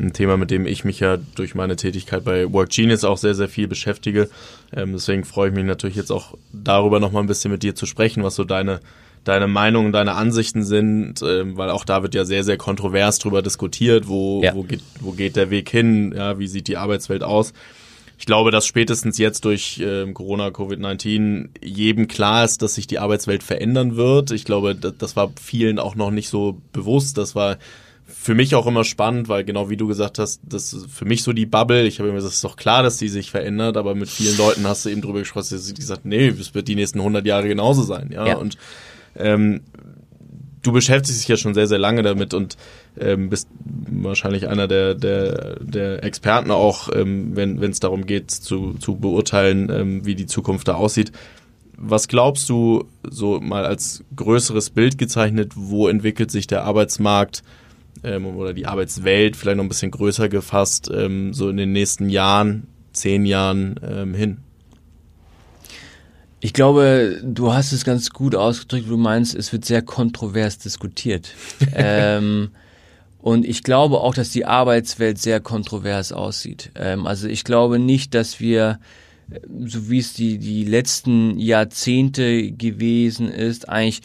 ein Thema, mit dem ich mich ja durch meine Tätigkeit bei Work Genius auch sehr, sehr viel beschäftige. Ähm, deswegen freue ich mich natürlich jetzt auch darüber nochmal ein bisschen mit dir zu sprechen, was so deine deine Meinungen, deine Ansichten sind, ähm, weil auch da wird ja sehr, sehr kontrovers drüber diskutiert, wo, ja. wo, geht, wo geht der Weg hin, ja, wie sieht die Arbeitswelt aus. Ich glaube, dass spätestens jetzt durch ähm, Corona, Covid-19 jedem klar ist, dass sich die Arbeitswelt verändern wird. Ich glaube, das, das war vielen auch noch nicht so bewusst. Das war für mich auch immer spannend, weil genau wie du gesagt hast, das ist für mich so die Bubble. Ich habe immer gesagt, es ist doch klar, dass die sich verändert, aber mit vielen Leuten hast du eben drüber gesprochen, die gesagt, nee, es wird die nächsten 100 Jahre genauso sein, ja. ja. Und ähm, du beschäftigst dich ja schon sehr, sehr lange damit und ähm, bist wahrscheinlich einer der, der, der Experten auch, ähm, wenn es darum geht, zu, zu beurteilen, ähm, wie die Zukunft da aussieht. Was glaubst du, so mal als größeres Bild gezeichnet, wo entwickelt sich der Arbeitsmarkt ähm, oder die Arbeitswelt, vielleicht noch ein bisschen größer gefasst, ähm, so in den nächsten Jahren, zehn Jahren ähm, hin? Ich glaube, du hast es ganz gut ausgedrückt, du meinst, es wird sehr kontrovers diskutiert. ähm, und ich glaube auch, dass die Arbeitswelt sehr kontrovers aussieht. Ähm, also ich glaube nicht, dass wir, so wie es die, die letzten Jahrzehnte gewesen ist, eigentlich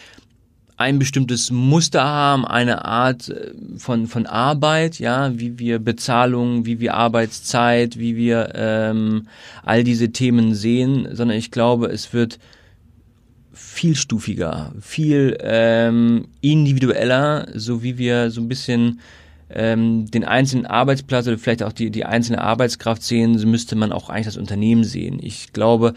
ein bestimmtes Muster haben, eine Art äh, von, von Arbeit, ja, wie wir Bezahlung, wie wir Arbeitszeit, wie wir ähm, all diese Themen sehen, sondern ich glaube, es wird vielstufiger, viel ähm, individueller, so wie wir so ein bisschen ähm, den einzelnen Arbeitsplatz oder vielleicht auch die, die einzelne Arbeitskraft sehen, so müsste man auch eigentlich das Unternehmen sehen. Ich glaube,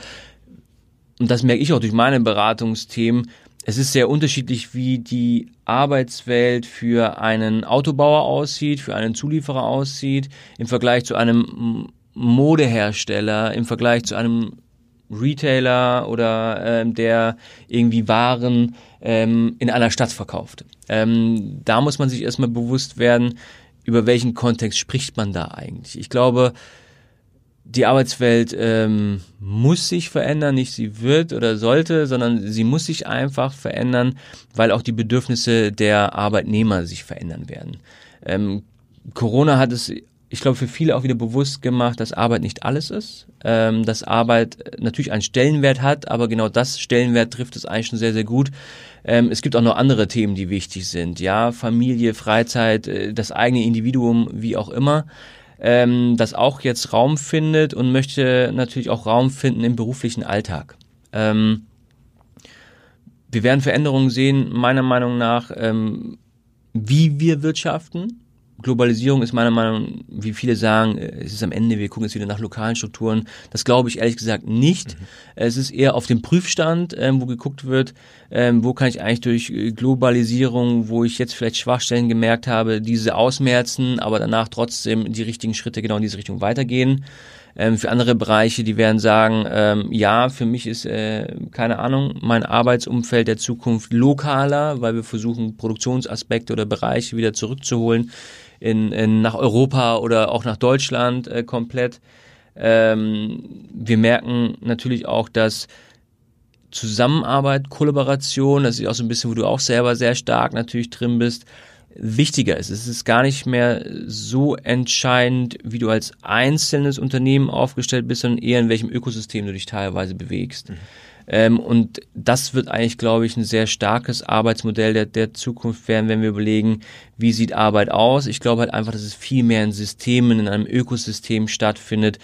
und das merke ich auch durch meine Beratungsthemen, es ist sehr unterschiedlich, wie die Arbeitswelt für einen Autobauer aussieht, für einen Zulieferer aussieht, im Vergleich zu einem Modehersteller, im Vergleich zu einem Retailer oder ähm, der irgendwie Waren ähm, in einer Stadt verkauft. Ähm, da muss man sich erstmal bewusst werden, über welchen Kontext spricht man da eigentlich. Ich glaube, die Arbeitswelt ähm, muss sich verändern, nicht sie wird oder sollte, sondern sie muss sich einfach verändern, weil auch die Bedürfnisse der Arbeitnehmer sich verändern werden. Ähm, Corona hat es, ich glaube, für viele auch wieder bewusst gemacht, dass Arbeit nicht alles ist, ähm, dass Arbeit natürlich einen Stellenwert hat, aber genau das Stellenwert trifft es eigentlich schon sehr, sehr gut. Ähm, es gibt auch noch andere Themen, die wichtig sind, ja, Familie, Freizeit, äh, das eigene Individuum, wie auch immer ähm, das auch jetzt Raum findet und möchte natürlich auch Raum finden im beruflichen Alltag. Ähm, wir werden Veränderungen sehen, meiner Meinung nach, ähm, wie wir wirtschaften. Globalisierung ist meiner Meinung nach, wie viele sagen, äh, es ist am Ende, wir gucken jetzt wieder nach lokalen Strukturen. Das glaube ich ehrlich gesagt nicht. Mhm. Es ist eher auf dem Prüfstand, ähm, wo geguckt wird, ähm, wo kann ich eigentlich durch äh, Globalisierung, wo ich jetzt vielleicht Schwachstellen gemerkt habe, diese ausmerzen, aber danach trotzdem die richtigen Schritte genau in diese Richtung weitergehen. Ähm, für andere Bereiche, die werden sagen, ähm, ja, für mich ist, äh, keine Ahnung, mein Arbeitsumfeld der Zukunft lokaler, weil wir versuchen, Produktionsaspekte oder Bereiche wieder zurückzuholen in, in, nach Europa oder auch nach Deutschland äh, komplett. Ähm, wir merken natürlich auch, dass Zusammenarbeit, Kollaboration, das ist auch so ein bisschen, wo du auch selber sehr stark natürlich drin bist, wichtiger ist. Es ist gar nicht mehr so entscheidend, wie du als einzelnes Unternehmen aufgestellt bist, sondern eher in welchem Ökosystem du dich teilweise bewegst. Mhm. Ähm, und das wird eigentlich, glaube ich, ein sehr starkes Arbeitsmodell der, der Zukunft werden, wenn wir überlegen, wie sieht Arbeit aus. Ich glaube halt einfach, dass es viel mehr in Systemen, in einem Ökosystem stattfindet.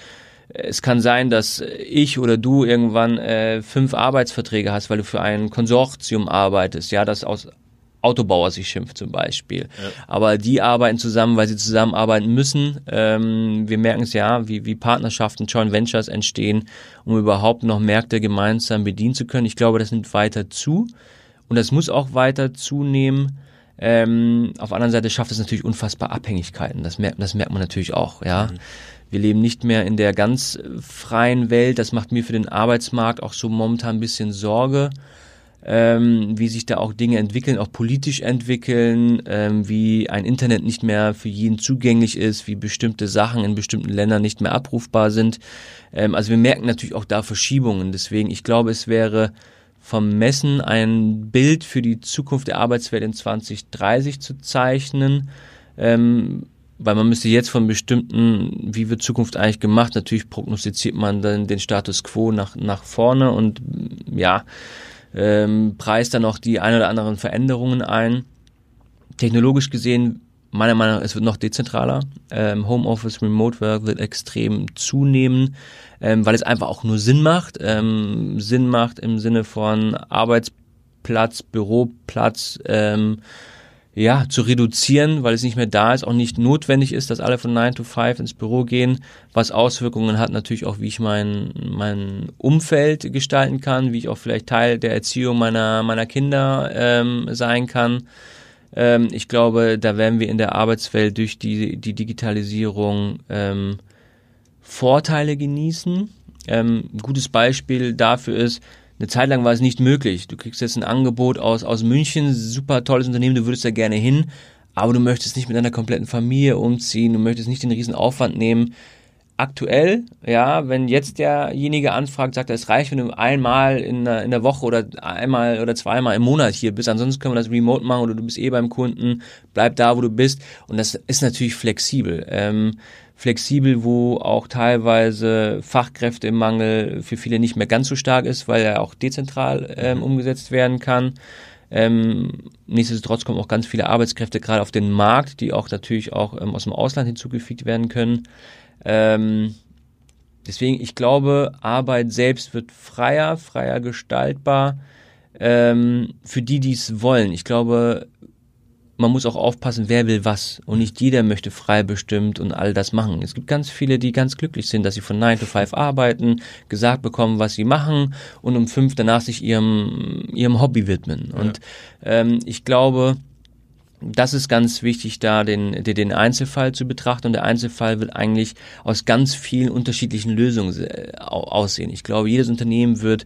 Es kann sein, dass ich oder du irgendwann äh, fünf Arbeitsverträge hast, weil du für ein Konsortium arbeitest, ja, das aus Autobauer sich schimpft zum Beispiel. Ja. Aber die arbeiten zusammen, weil sie zusammenarbeiten müssen. Ähm, wir merken es ja, wie, wie Partnerschaften, Joint Ventures entstehen, um überhaupt noch Märkte gemeinsam bedienen zu können. Ich glaube, das nimmt weiter zu und das muss auch weiter zunehmen. Ähm, auf der anderen Seite schafft es natürlich unfassbar Abhängigkeiten. Das merkt, das merkt man natürlich auch, ja. Mhm. Wir leben nicht mehr in der ganz freien Welt. Das macht mir für den Arbeitsmarkt auch so momentan ein bisschen Sorge ähm, wie sich da auch Dinge entwickeln, auch politisch entwickeln, ähm, wie ein Internet nicht mehr für jeden zugänglich ist, wie bestimmte Sachen in bestimmten Ländern nicht mehr abrufbar sind. Ähm, also wir merken natürlich auch da Verschiebungen. Deswegen, ich glaube, es wäre vom Messen ein Bild für die Zukunft der Arbeitswelt in 2030 zu zeichnen. Ähm, weil man müsste jetzt von bestimmten, wie wird Zukunft eigentlich gemacht, natürlich prognostiziert man dann den Status quo nach, nach vorne und ja, ähm, preist dann auch die ein oder anderen Veränderungen ein. Technologisch gesehen, meiner Meinung nach, es wird noch dezentraler. Ähm, Homeoffice, Remote Work wird extrem zunehmen, ähm, weil es einfach auch nur Sinn macht. Ähm, Sinn macht im Sinne von Arbeitsplatz, Büroplatz, ähm, ja, zu reduzieren, weil es nicht mehr da ist, auch nicht notwendig ist, dass alle von 9 to 5 ins Büro gehen, was Auswirkungen hat natürlich auch, wie ich mein, mein Umfeld gestalten kann, wie ich auch vielleicht Teil der Erziehung meiner, meiner Kinder ähm, sein kann. Ähm, ich glaube, da werden wir in der Arbeitswelt durch die, die Digitalisierung ähm, Vorteile genießen. Ähm, ein gutes Beispiel dafür ist, eine Zeit lang war es nicht möglich. Du kriegst jetzt ein Angebot aus, aus München, super tolles Unternehmen, du würdest da gerne hin, aber du möchtest nicht mit deiner kompletten Familie umziehen, du möchtest nicht den riesen Aufwand nehmen. Aktuell, ja, wenn jetzt derjenige anfragt, sagt er, es reicht, wenn du einmal in der, in der Woche oder einmal oder zweimal im Monat hier bist, ansonsten können wir das remote machen oder du bist eh beim Kunden, bleib da, wo du bist und das ist natürlich flexibel. Ähm, flexibel, wo auch teilweise Fachkräftemangel für viele nicht mehr ganz so stark ist, weil er auch dezentral ähm, umgesetzt werden kann. Ähm, nichtsdestotrotz kommen auch ganz viele Arbeitskräfte gerade auf den Markt, die auch natürlich auch ähm, aus dem Ausland hinzugefügt werden können. Ähm, deswegen, ich glaube, Arbeit selbst wird freier, freier gestaltbar ähm, für die, die es wollen. Ich glaube, man muss auch aufpassen, wer will was. Und nicht jeder möchte frei bestimmt und all das machen. Es gibt ganz viele, die ganz glücklich sind, dass sie von 9 to 5 arbeiten, gesagt bekommen, was sie machen und um 5 danach sich ihrem, ihrem Hobby widmen. Ja. Und ähm, ich glaube, das ist ganz wichtig, da den, den Einzelfall zu betrachten. Und der Einzelfall wird eigentlich aus ganz vielen unterschiedlichen Lösungen äh, aussehen. Ich glaube, jedes Unternehmen wird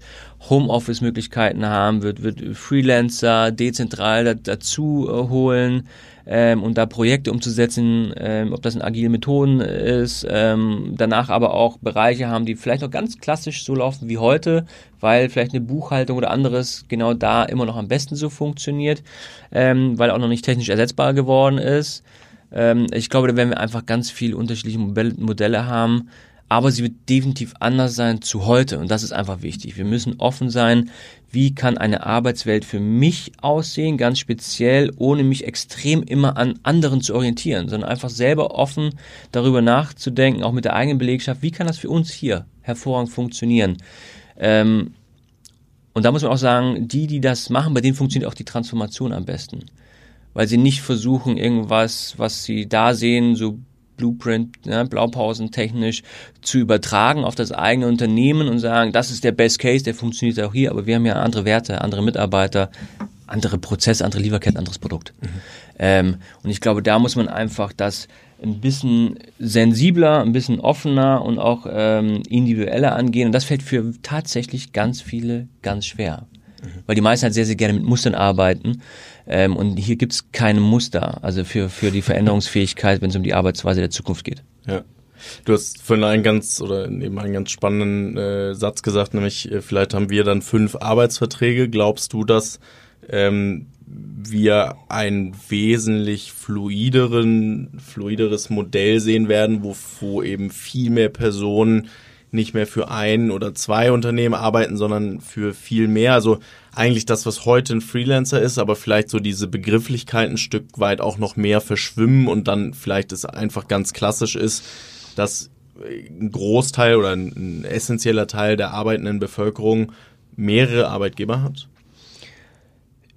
Homeoffice-Möglichkeiten haben, wird, wird Freelancer dezentral dazu äh, holen ähm, und da Projekte umzusetzen, ähm, ob das in agile Methoden ist, ähm, danach aber auch Bereiche haben, die vielleicht noch ganz klassisch so laufen wie heute, weil vielleicht eine Buchhaltung oder anderes genau da immer noch am besten so funktioniert, ähm, weil auch noch nicht technisch ersetzbar geworden ist. Ähm, ich glaube, da werden wir einfach ganz viele unterschiedliche Modelle haben, aber sie wird definitiv anders sein zu heute und das ist einfach wichtig. Wir müssen offen sein, wie kann eine Arbeitswelt für mich aussehen, ganz speziell, ohne mich extrem immer an anderen zu orientieren, sondern einfach selber offen darüber nachzudenken, auch mit der eigenen Belegschaft, wie kann das für uns hier hervorragend funktionieren. Ähm, und da muss man auch sagen, die, die das machen, bei denen funktioniert auch die Transformation am besten. Weil sie nicht versuchen, irgendwas, was sie da sehen, so Blueprint, ne, Blaupausen technisch zu übertragen auf das eigene Unternehmen und sagen, das ist der Best Case, der funktioniert auch hier, aber wir haben ja andere Werte, andere Mitarbeiter, andere Prozesse, andere Lieferketten, anderes Produkt. Mhm. Ähm, und ich glaube, da muss man einfach das ein bisschen sensibler, ein bisschen offener und auch ähm, individueller angehen. Und das fällt für tatsächlich ganz viele ganz schwer. Weil die meisten halt sehr, sehr gerne mit Mustern arbeiten. Ähm, und hier gibt es keine Muster, also für, für die Veränderungsfähigkeit, wenn es um die Arbeitsweise der Zukunft geht. Ja. Du hast vorhin einen ganz oder eben einen ganz spannenden äh, Satz gesagt, nämlich äh, vielleicht haben wir dann fünf Arbeitsverträge. Glaubst du, dass ähm, wir ein wesentlich fluideren, fluideres Modell sehen werden, wo, wo eben viel mehr Personen nicht mehr für ein oder zwei Unternehmen arbeiten, sondern für viel mehr. Also eigentlich das, was heute ein Freelancer ist, aber vielleicht so diese Begrifflichkeit ein Stück weit auch noch mehr verschwimmen und dann vielleicht es einfach ganz klassisch ist, dass ein Großteil oder ein, ein essentieller Teil der arbeitenden Bevölkerung mehrere Arbeitgeber hat?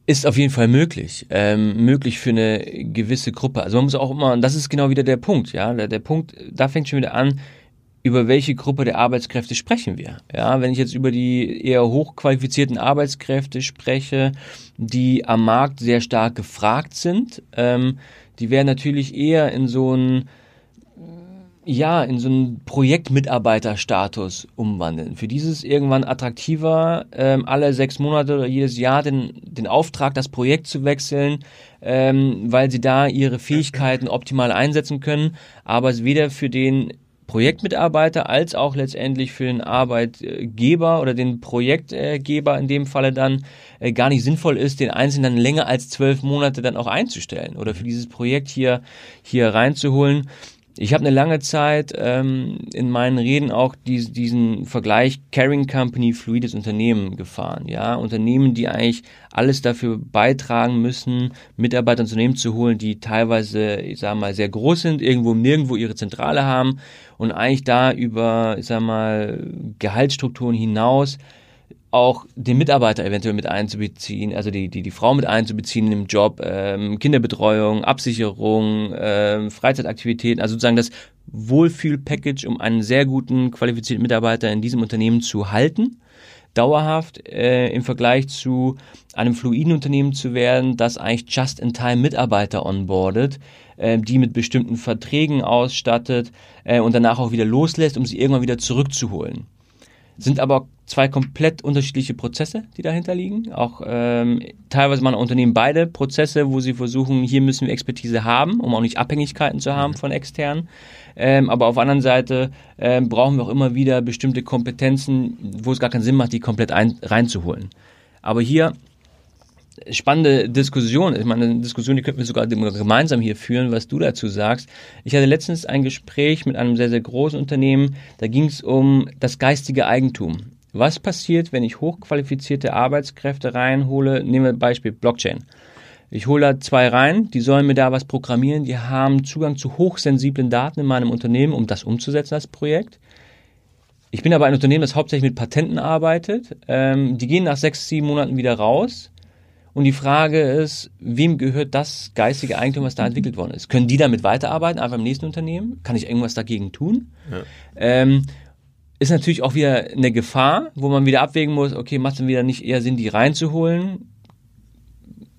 Ist auf jeden Fall möglich. Ähm, möglich für eine gewisse Gruppe. Also man muss auch immer, und das ist genau wieder der Punkt, ja. Der, der Punkt, da fängt schon wieder an, über welche Gruppe der Arbeitskräfte sprechen wir? Ja, wenn ich jetzt über die eher hochqualifizierten Arbeitskräfte spreche, die am Markt sehr stark gefragt sind, ähm, die werden natürlich eher in so ein ja, in so einen Projektmitarbeiterstatus umwandeln. Für dieses irgendwann attraktiver, ähm, alle sechs Monate oder jedes Jahr den, den Auftrag, das Projekt zu wechseln, ähm, weil sie da ihre Fähigkeiten optimal einsetzen können, aber es weder für den Projektmitarbeiter als auch letztendlich für den Arbeitgeber oder den Projektgeber in dem Falle dann äh, gar nicht sinnvoll ist, den Einzelnen länger als zwölf Monate dann auch einzustellen oder für dieses Projekt hier, hier reinzuholen. Ich habe eine lange Zeit ähm, in meinen Reden auch die, diesen Vergleich Caring Company, fluides Unternehmen gefahren. Ja, Unternehmen, die eigentlich alles dafür beitragen müssen, Mitarbeiter ins Unternehmen zu holen, die teilweise, ich sage mal, sehr groß sind, irgendwo nirgendwo ihre Zentrale haben und eigentlich da über, ich sage mal, Gehaltsstrukturen hinaus auch den Mitarbeiter eventuell mit einzubeziehen, also die, die, die Frau mit einzubeziehen im Job, ähm, Kinderbetreuung, Absicherung, ähm, Freizeitaktivitäten, also sozusagen das Wohlfühl-Package, um einen sehr guten, qualifizierten Mitarbeiter in diesem Unternehmen zu halten, dauerhaft äh, im Vergleich zu einem fluiden Unternehmen zu werden, das eigentlich just-in-time Mitarbeiter onboardet, äh, die mit bestimmten Verträgen ausstattet äh, und danach auch wieder loslässt, um sie irgendwann wieder zurückzuholen. Sind aber zwei komplett unterschiedliche Prozesse, die dahinter liegen. Auch ähm, teilweise machen Unternehmen beide Prozesse, wo sie versuchen, hier müssen wir Expertise haben, um auch nicht Abhängigkeiten zu haben mhm. von externen. Ähm, aber auf der anderen Seite ähm, brauchen wir auch immer wieder bestimmte Kompetenzen, wo es gar keinen Sinn macht, die komplett ein, reinzuholen. Aber hier spannende Diskussion. Ich meine, eine Diskussion, die könnten wir sogar gemeinsam hier führen, was du dazu sagst. Ich hatte letztens ein Gespräch mit einem sehr, sehr großen Unternehmen. Da ging es um das geistige Eigentum. Was passiert, wenn ich hochqualifizierte Arbeitskräfte reinhole? Nehmen wir Beispiel Blockchain. Ich hole da zwei rein, die sollen mir da was programmieren, die haben Zugang zu hochsensiblen Daten in meinem Unternehmen, um das umzusetzen, das Projekt. Ich bin aber ein Unternehmen, das hauptsächlich mit Patenten arbeitet. Ähm, die gehen nach sechs, sieben Monaten wieder raus und die Frage ist, wem gehört das geistige Eigentum, was da entwickelt worden ist? Können die damit weiterarbeiten, einfach im nächsten Unternehmen? Kann ich irgendwas dagegen tun? Ja. Ähm, ist natürlich auch wieder eine Gefahr, wo man wieder abwägen muss, okay, macht es dann wieder nicht eher Sinn, die reinzuholen,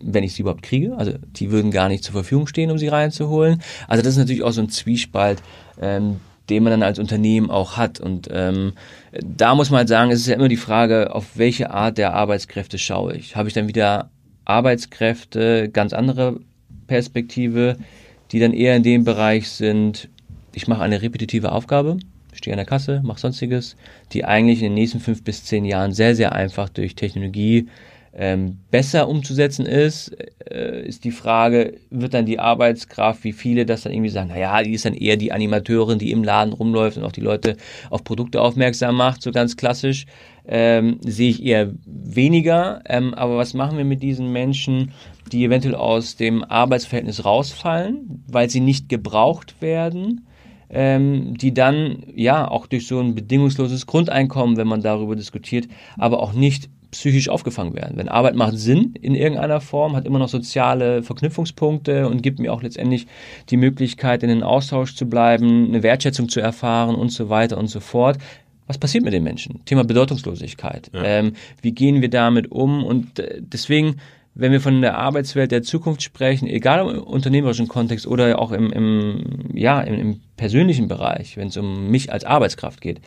wenn ich sie überhaupt kriege? Also die würden gar nicht zur Verfügung stehen, um sie reinzuholen. Also das ist natürlich auch so ein Zwiespalt, ähm, den man dann als Unternehmen auch hat. Und ähm, da muss man halt sagen, es ist ja immer die Frage, auf welche Art der Arbeitskräfte schaue ich. Habe ich dann wieder Arbeitskräfte, ganz andere Perspektive, die dann eher in dem Bereich sind, ich mache eine repetitive Aufgabe, stehe an der Kasse, mache sonstiges, die eigentlich in den nächsten fünf bis zehn Jahren sehr, sehr einfach durch Technologie ähm, besser umzusetzen ist, äh, ist die Frage, wird dann die Arbeitskraft, wie viele das dann irgendwie sagen, naja, die ist dann eher die Animateurin, die im Laden rumläuft und auch die Leute auf Produkte aufmerksam macht, so ganz klassisch, ähm, sehe ich eher weniger. Ähm, aber was machen wir mit diesen Menschen, die eventuell aus dem Arbeitsverhältnis rausfallen, weil sie nicht gebraucht werden? Ähm, die dann ja auch durch so ein bedingungsloses Grundeinkommen, wenn man darüber diskutiert, aber auch nicht psychisch aufgefangen werden. Wenn Arbeit macht Sinn in irgendeiner Form, hat immer noch soziale Verknüpfungspunkte und gibt mir auch letztendlich die Möglichkeit, in den Austausch zu bleiben, eine Wertschätzung zu erfahren und so weiter und so fort. Was passiert mit den Menschen? Thema Bedeutungslosigkeit. Ja. Ähm, wie gehen wir damit um? Und äh, deswegen, wenn wir von der Arbeitswelt der Zukunft sprechen, egal im unternehmerischen Kontext oder auch im, im ja, im, im persönlichen Bereich, wenn es um mich als Arbeitskraft geht,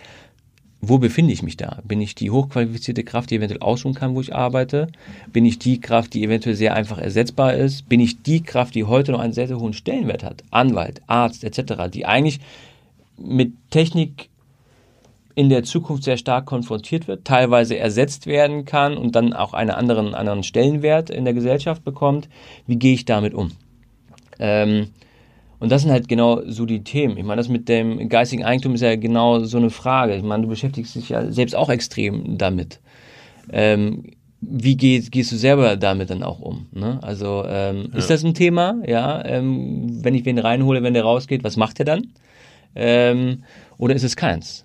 wo befinde ich mich da? Bin ich die hochqualifizierte Kraft, die eventuell ausruhen kann, wo ich arbeite? Bin ich die Kraft, die eventuell sehr einfach ersetzbar ist? Bin ich die Kraft, die heute noch einen sehr, sehr hohen Stellenwert hat? Anwalt, Arzt etc., die eigentlich mit Technik in der Zukunft sehr stark konfrontiert wird, teilweise ersetzt werden kann und dann auch einen anderen, anderen Stellenwert in der Gesellschaft bekommt. Wie gehe ich damit um? Ähm, und das sind halt genau so die Themen. Ich meine, das mit dem geistigen Eigentum ist ja genau so eine Frage. Ich meine, du beschäftigst dich ja selbst auch extrem damit. Ähm, wie gehst, gehst du selber damit dann auch um? Ne? Also ähm, ja. ist das ein Thema? Ja, ähm, wenn ich wen reinhole, wenn der rausgeht, was macht er dann? Ähm, oder ist es keins?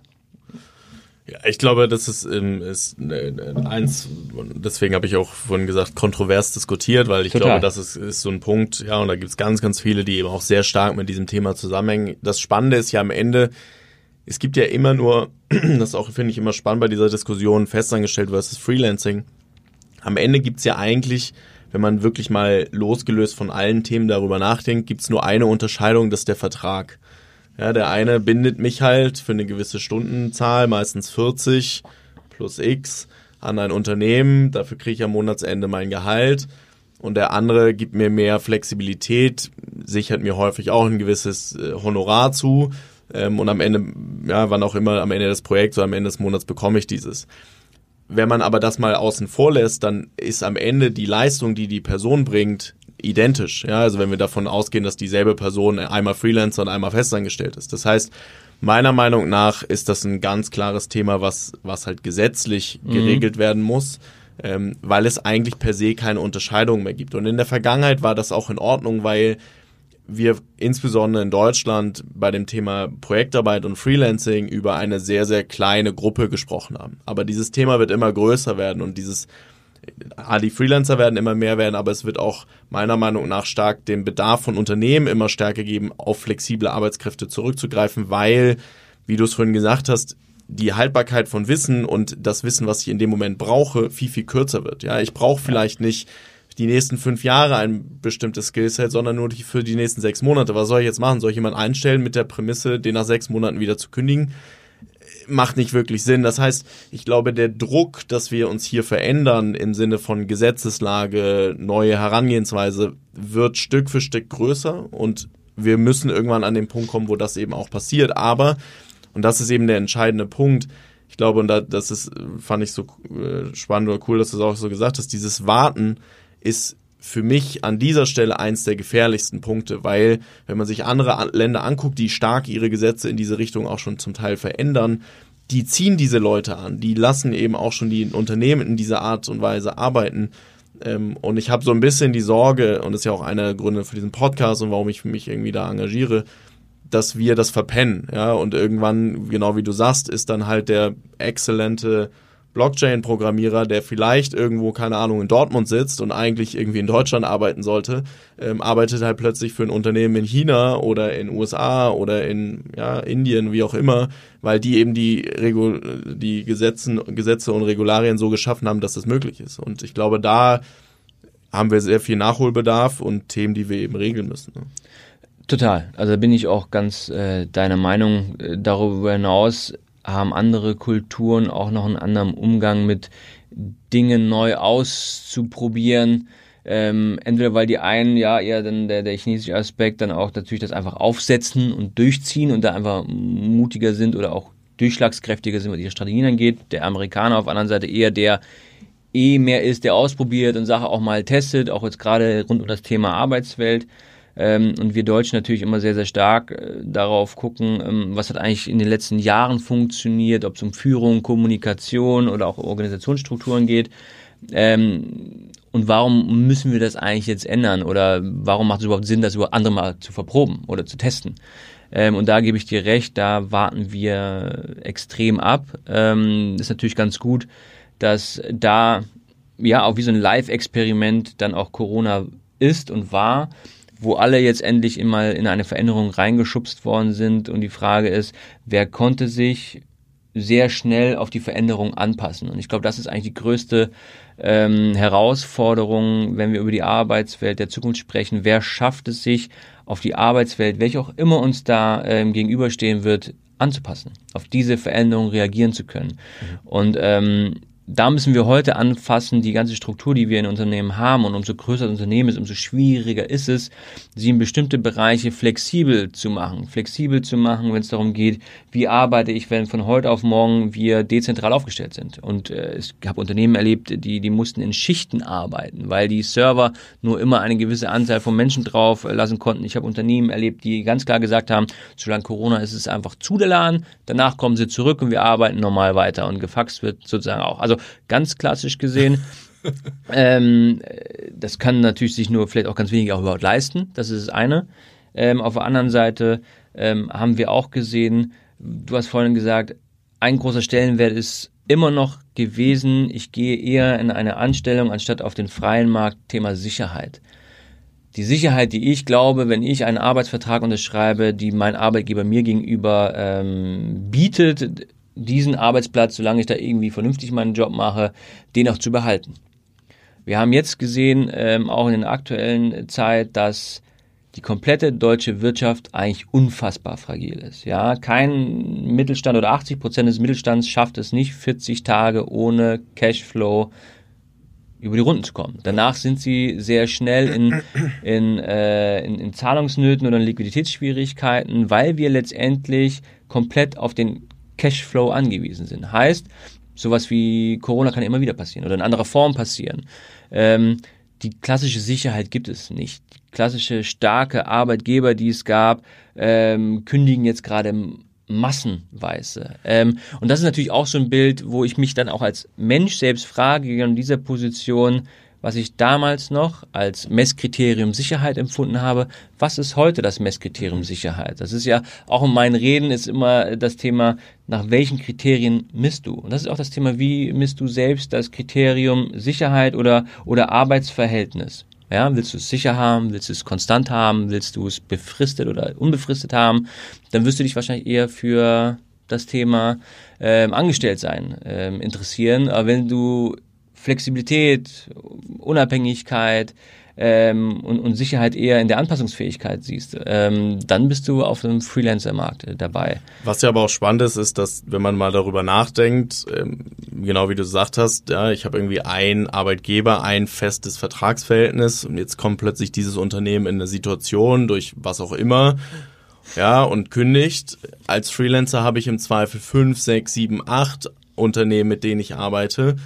Ich glaube, das ist, ist äh, eins, deswegen habe ich auch vorhin gesagt, kontrovers diskutiert, weil ich Total. glaube, das ist, ist so ein Punkt, ja, und da gibt es ganz, ganz viele, die eben auch sehr stark mit diesem Thema zusammenhängen. Das Spannende ist ja am Ende, es gibt ja immer nur, das auch finde ich immer spannend bei dieser Diskussion, festangestellt versus Freelancing. Am Ende gibt's ja eigentlich, wenn man wirklich mal losgelöst von allen Themen darüber nachdenkt, gibt's nur eine Unterscheidung, das ist der Vertrag. Ja, der eine bindet mich halt für eine gewisse Stundenzahl, meistens 40 plus X, an ein Unternehmen. Dafür kriege ich am Monatsende mein Gehalt. Und der andere gibt mir mehr Flexibilität, sichert mir häufig auch ein gewisses äh, Honorar zu. ähm, und am Ende, ja, wann auch immer, am Ende des Projekts oder am Ende des Monats bekomme ich dieses. Wenn man aber das mal außen vor lässt, dann ist am Ende die Leistung, die die Person bringt, identisch. Ja, also wenn wir davon ausgehen, dass dieselbe Person einmal Freelancer und einmal festangestellt ist. Das heißt, meiner Meinung nach ist das ein ganz klares Thema, was, was halt gesetzlich mhm. geregelt werden muss, ähm, weil es eigentlich per se keine Unterscheidung mehr gibt. Und in der Vergangenheit war das auch in Ordnung, weil wir insbesondere in Deutschland bei dem Thema Projektarbeit und Freelancing über eine sehr, sehr kleine Gruppe gesprochen haben. Aber dieses Thema wird immer größer werden und dieses Ah, die Freelancer werden immer mehr werden, aber es wird auch meiner Meinung nach stark den Bedarf von Unternehmen immer stärker geben, auf flexible Arbeitskräfte zurückzugreifen, weil, wie du es vorhin gesagt hast, die Haltbarkeit von Wissen und das Wissen, was ich in dem Moment brauche, viel, viel kürzer wird. Ja, ich brauche vielleicht nicht die nächsten fünf Jahre ein bestimmtes Skillset, sondern nur die, für die nächsten sechs Monate. Was soll ich jetzt machen? Soll ich jemanden einstellen mit der Prämisse, den nach sechs Monaten wieder zu kündigen? Macht nicht wirklich Sinn. Das heißt, ich glaube, der Druck, dass wir uns hier verändern im Sinne von Gesetzeslage, neue Herangehensweise, wird Stück für Stück größer und wir müssen irgendwann an den Punkt kommen, wo das eben auch passiert. Aber, und das ist eben der entscheidende Punkt, ich glaube, und das ist, fand ich so äh, spannend oder cool, dass du es auch so gesagt hast, dieses Warten ist für mich an dieser Stelle eins der gefährlichsten Punkte, weil wenn man sich andere Länder anguckt, die stark ihre Gesetze in diese Richtung auch schon zum Teil verändern, die ziehen diese Leute an, die lassen eben auch schon die Unternehmen in dieser Art und Weise arbeiten. Ähm, und ich habe so ein bisschen die Sorge, und das ist ja auch einer der Gründe für diesen Podcast und warum ich mich irgendwie da engagiere, dass wir das verpennen, ja, und irgendwann, genau wie du sagst, ist dann halt der exzellente Blockchain-Programmierer, der vielleicht irgendwo, keine Ahnung, in Dortmund sitzt und eigentlich irgendwie in Deutschland arbeiten sollte, ähm, arbeitet halt plötzlich für ein Unternehmen in China oder in USA oder in ja, Indien, wie auch immer, weil die eben die, Regul die Gesetzen, Gesetze und Regularien so geschaffen haben, dass das möglich ist. Und ich glaube, da haben wir sehr viel Nachholbedarf und Themen, die wir eben regeln müssen. Ne? Total. Also bin ich auch ganz äh, deiner Meinung. Äh, darüber hinaus haben andere Kulturen auch noch einen anderen Umgang mit Dingen neu auszuprobieren. Ähm, entweder weil die einen, ja, eher dann der, der chinesische Aspekt dann auch natürlich das einfach aufsetzen und durchziehen und da einfach mutiger sind oder auch durchschlagskräftiger sind, was ihre Strategien angeht. Der Amerikaner auf der anderen Seite eher der eh mehr ist, der ausprobiert und Sache auch mal testet, auch jetzt gerade rund um das Thema Arbeitswelt. Ähm, und wir Deutschen natürlich immer sehr, sehr stark äh, darauf gucken, ähm, was hat eigentlich in den letzten Jahren funktioniert, ob es um Führung, Kommunikation oder auch Organisationsstrukturen geht. Ähm, und warum müssen wir das eigentlich jetzt ändern? Oder warum macht es überhaupt Sinn, das über andere mal zu verproben oder zu testen? Ähm, und da gebe ich dir recht, da warten wir extrem ab. Ähm, ist natürlich ganz gut, dass da ja auch wie so ein Live-Experiment dann auch Corona ist und war wo alle jetzt endlich immer in eine Veränderung reingeschubst worden sind. Und die Frage ist, wer konnte sich sehr schnell auf die Veränderung anpassen? Und ich glaube, das ist eigentlich die größte ähm, Herausforderung, wenn wir über die Arbeitswelt der Zukunft sprechen. Wer schafft es sich, auf die Arbeitswelt, welche auch immer uns da ähm, gegenüberstehen wird, anzupassen, auf diese Veränderung reagieren zu können. Mhm. Und ähm, da müssen wir heute anfassen, die ganze Struktur, die wir in Unternehmen haben. Und umso größer das Unternehmen ist, umso schwieriger ist es, sie in bestimmte Bereiche flexibel zu machen. Flexibel zu machen, wenn es darum geht, wie arbeite ich, wenn von heute auf morgen wir dezentral aufgestellt sind. Und äh, ich habe Unternehmen erlebt, die, die mussten in Schichten arbeiten, weil die Server nur immer eine gewisse Anzahl von Menschen drauf lassen konnten. Ich habe Unternehmen erlebt, die ganz klar gesagt haben, solange Corona ist es einfach zu der Laden, danach kommen sie zurück und wir arbeiten normal weiter. Und gefaxt wird sozusagen auch. Also ganz klassisch gesehen. ähm, das kann natürlich sich nur vielleicht auch ganz wenig auch überhaupt leisten. Das ist das eine. Ähm, auf der anderen Seite ähm, haben wir auch gesehen, du hast vorhin gesagt, ein großer Stellenwert ist immer noch gewesen, ich gehe eher in eine Anstellung anstatt auf den freien Markt, Thema Sicherheit. Die Sicherheit, die ich glaube, wenn ich einen Arbeitsvertrag unterschreibe, die mein Arbeitgeber mir gegenüber ähm, bietet, diesen Arbeitsplatz, solange ich da irgendwie vernünftig meinen Job mache, den auch zu behalten. Wir haben jetzt gesehen, ähm, auch in der aktuellen Zeit, dass die komplette deutsche Wirtschaft eigentlich unfassbar fragil ist. Ja, kein Mittelstand oder 80 Prozent des Mittelstands schafft es nicht 40 Tage ohne Cashflow über die Runden zu kommen. Danach sind sie sehr schnell in, in, äh, in, in Zahlungsnöten oder in Liquiditätsschwierigkeiten, weil wir letztendlich komplett auf den Cashflow angewiesen sind. Heißt, sowas wie Corona kann immer wieder passieren oder in anderer Form passieren. Ähm, die klassische Sicherheit gibt es nicht. Die klassische starke Arbeitgeber, die es gab, ähm, kündigen jetzt gerade massenweise. Ähm, und das ist natürlich auch so ein Bild, wo ich mich dann auch als Mensch selbst frage, in dieser Position, was ich damals noch als Messkriterium Sicherheit empfunden habe, was ist heute das Messkriterium Sicherheit? Das ist ja auch in meinen Reden ist immer das Thema, nach welchen Kriterien misst du? Und das ist auch das Thema, wie misst du selbst das Kriterium Sicherheit oder, oder Arbeitsverhältnis? Ja, willst du es sicher haben? Willst du es konstant haben? Willst du es befristet oder unbefristet haben? Dann wirst du dich wahrscheinlich eher für das Thema ähm, Angestelltsein ähm, interessieren. Aber wenn du Flexibilität, Unabhängigkeit, ähm, und, und Sicherheit eher in der Anpassungsfähigkeit siehst, ähm, dann bist du auf einem Freelancer-Markt äh, dabei. Was ja aber auch spannend ist, ist, dass wenn man mal darüber nachdenkt, ähm, genau wie du gesagt hast, ja, ich habe irgendwie einen Arbeitgeber, ein festes Vertragsverhältnis und jetzt kommt plötzlich dieses Unternehmen in eine Situation durch was auch immer, ja, und kündigt. Als Freelancer habe ich im Zweifel fünf, sechs, sieben, acht Unternehmen, mit denen ich arbeite.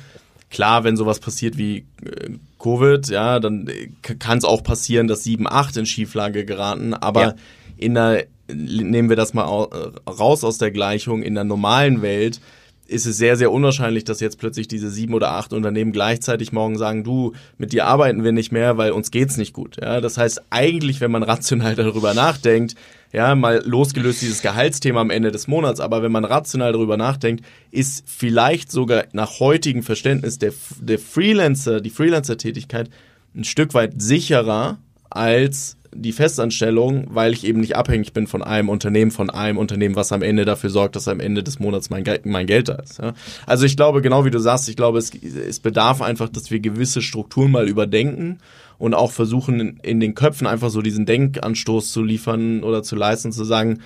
Klar, wenn sowas passiert wie äh, Covid, ja, dann äh, kann es auch passieren, dass 7, 8 in Schieflage geraten, aber ja. in der, nehmen wir das mal raus aus der Gleichung, in der normalen Welt ist es sehr, sehr unwahrscheinlich, dass jetzt plötzlich diese sieben oder acht Unternehmen gleichzeitig morgen sagen, du, mit dir arbeiten wir nicht mehr, weil uns geht's nicht gut. Ja, das heißt, eigentlich, wenn man rational darüber nachdenkt, ja, mal losgelöst dieses Gehaltsthema am Ende des Monats, aber wenn man rational darüber nachdenkt, ist vielleicht sogar nach heutigem Verständnis der, der Freelancer, die Freelancer-Tätigkeit ein Stück weit sicherer als die Festanstellung, weil ich eben nicht abhängig bin von einem Unternehmen, von einem Unternehmen, was am Ende dafür sorgt, dass am Ende des Monats mein, Ge mein Geld da ist. Ja. Also ich glaube, genau wie du sagst, ich glaube, es, es bedarf einfach, dass wir gewisse Strukturen mal überdenken und auch versuchen, in, in den Köpfen einfach so diesen Denkanstoß zu liefern oder zu leisten, zu sagen,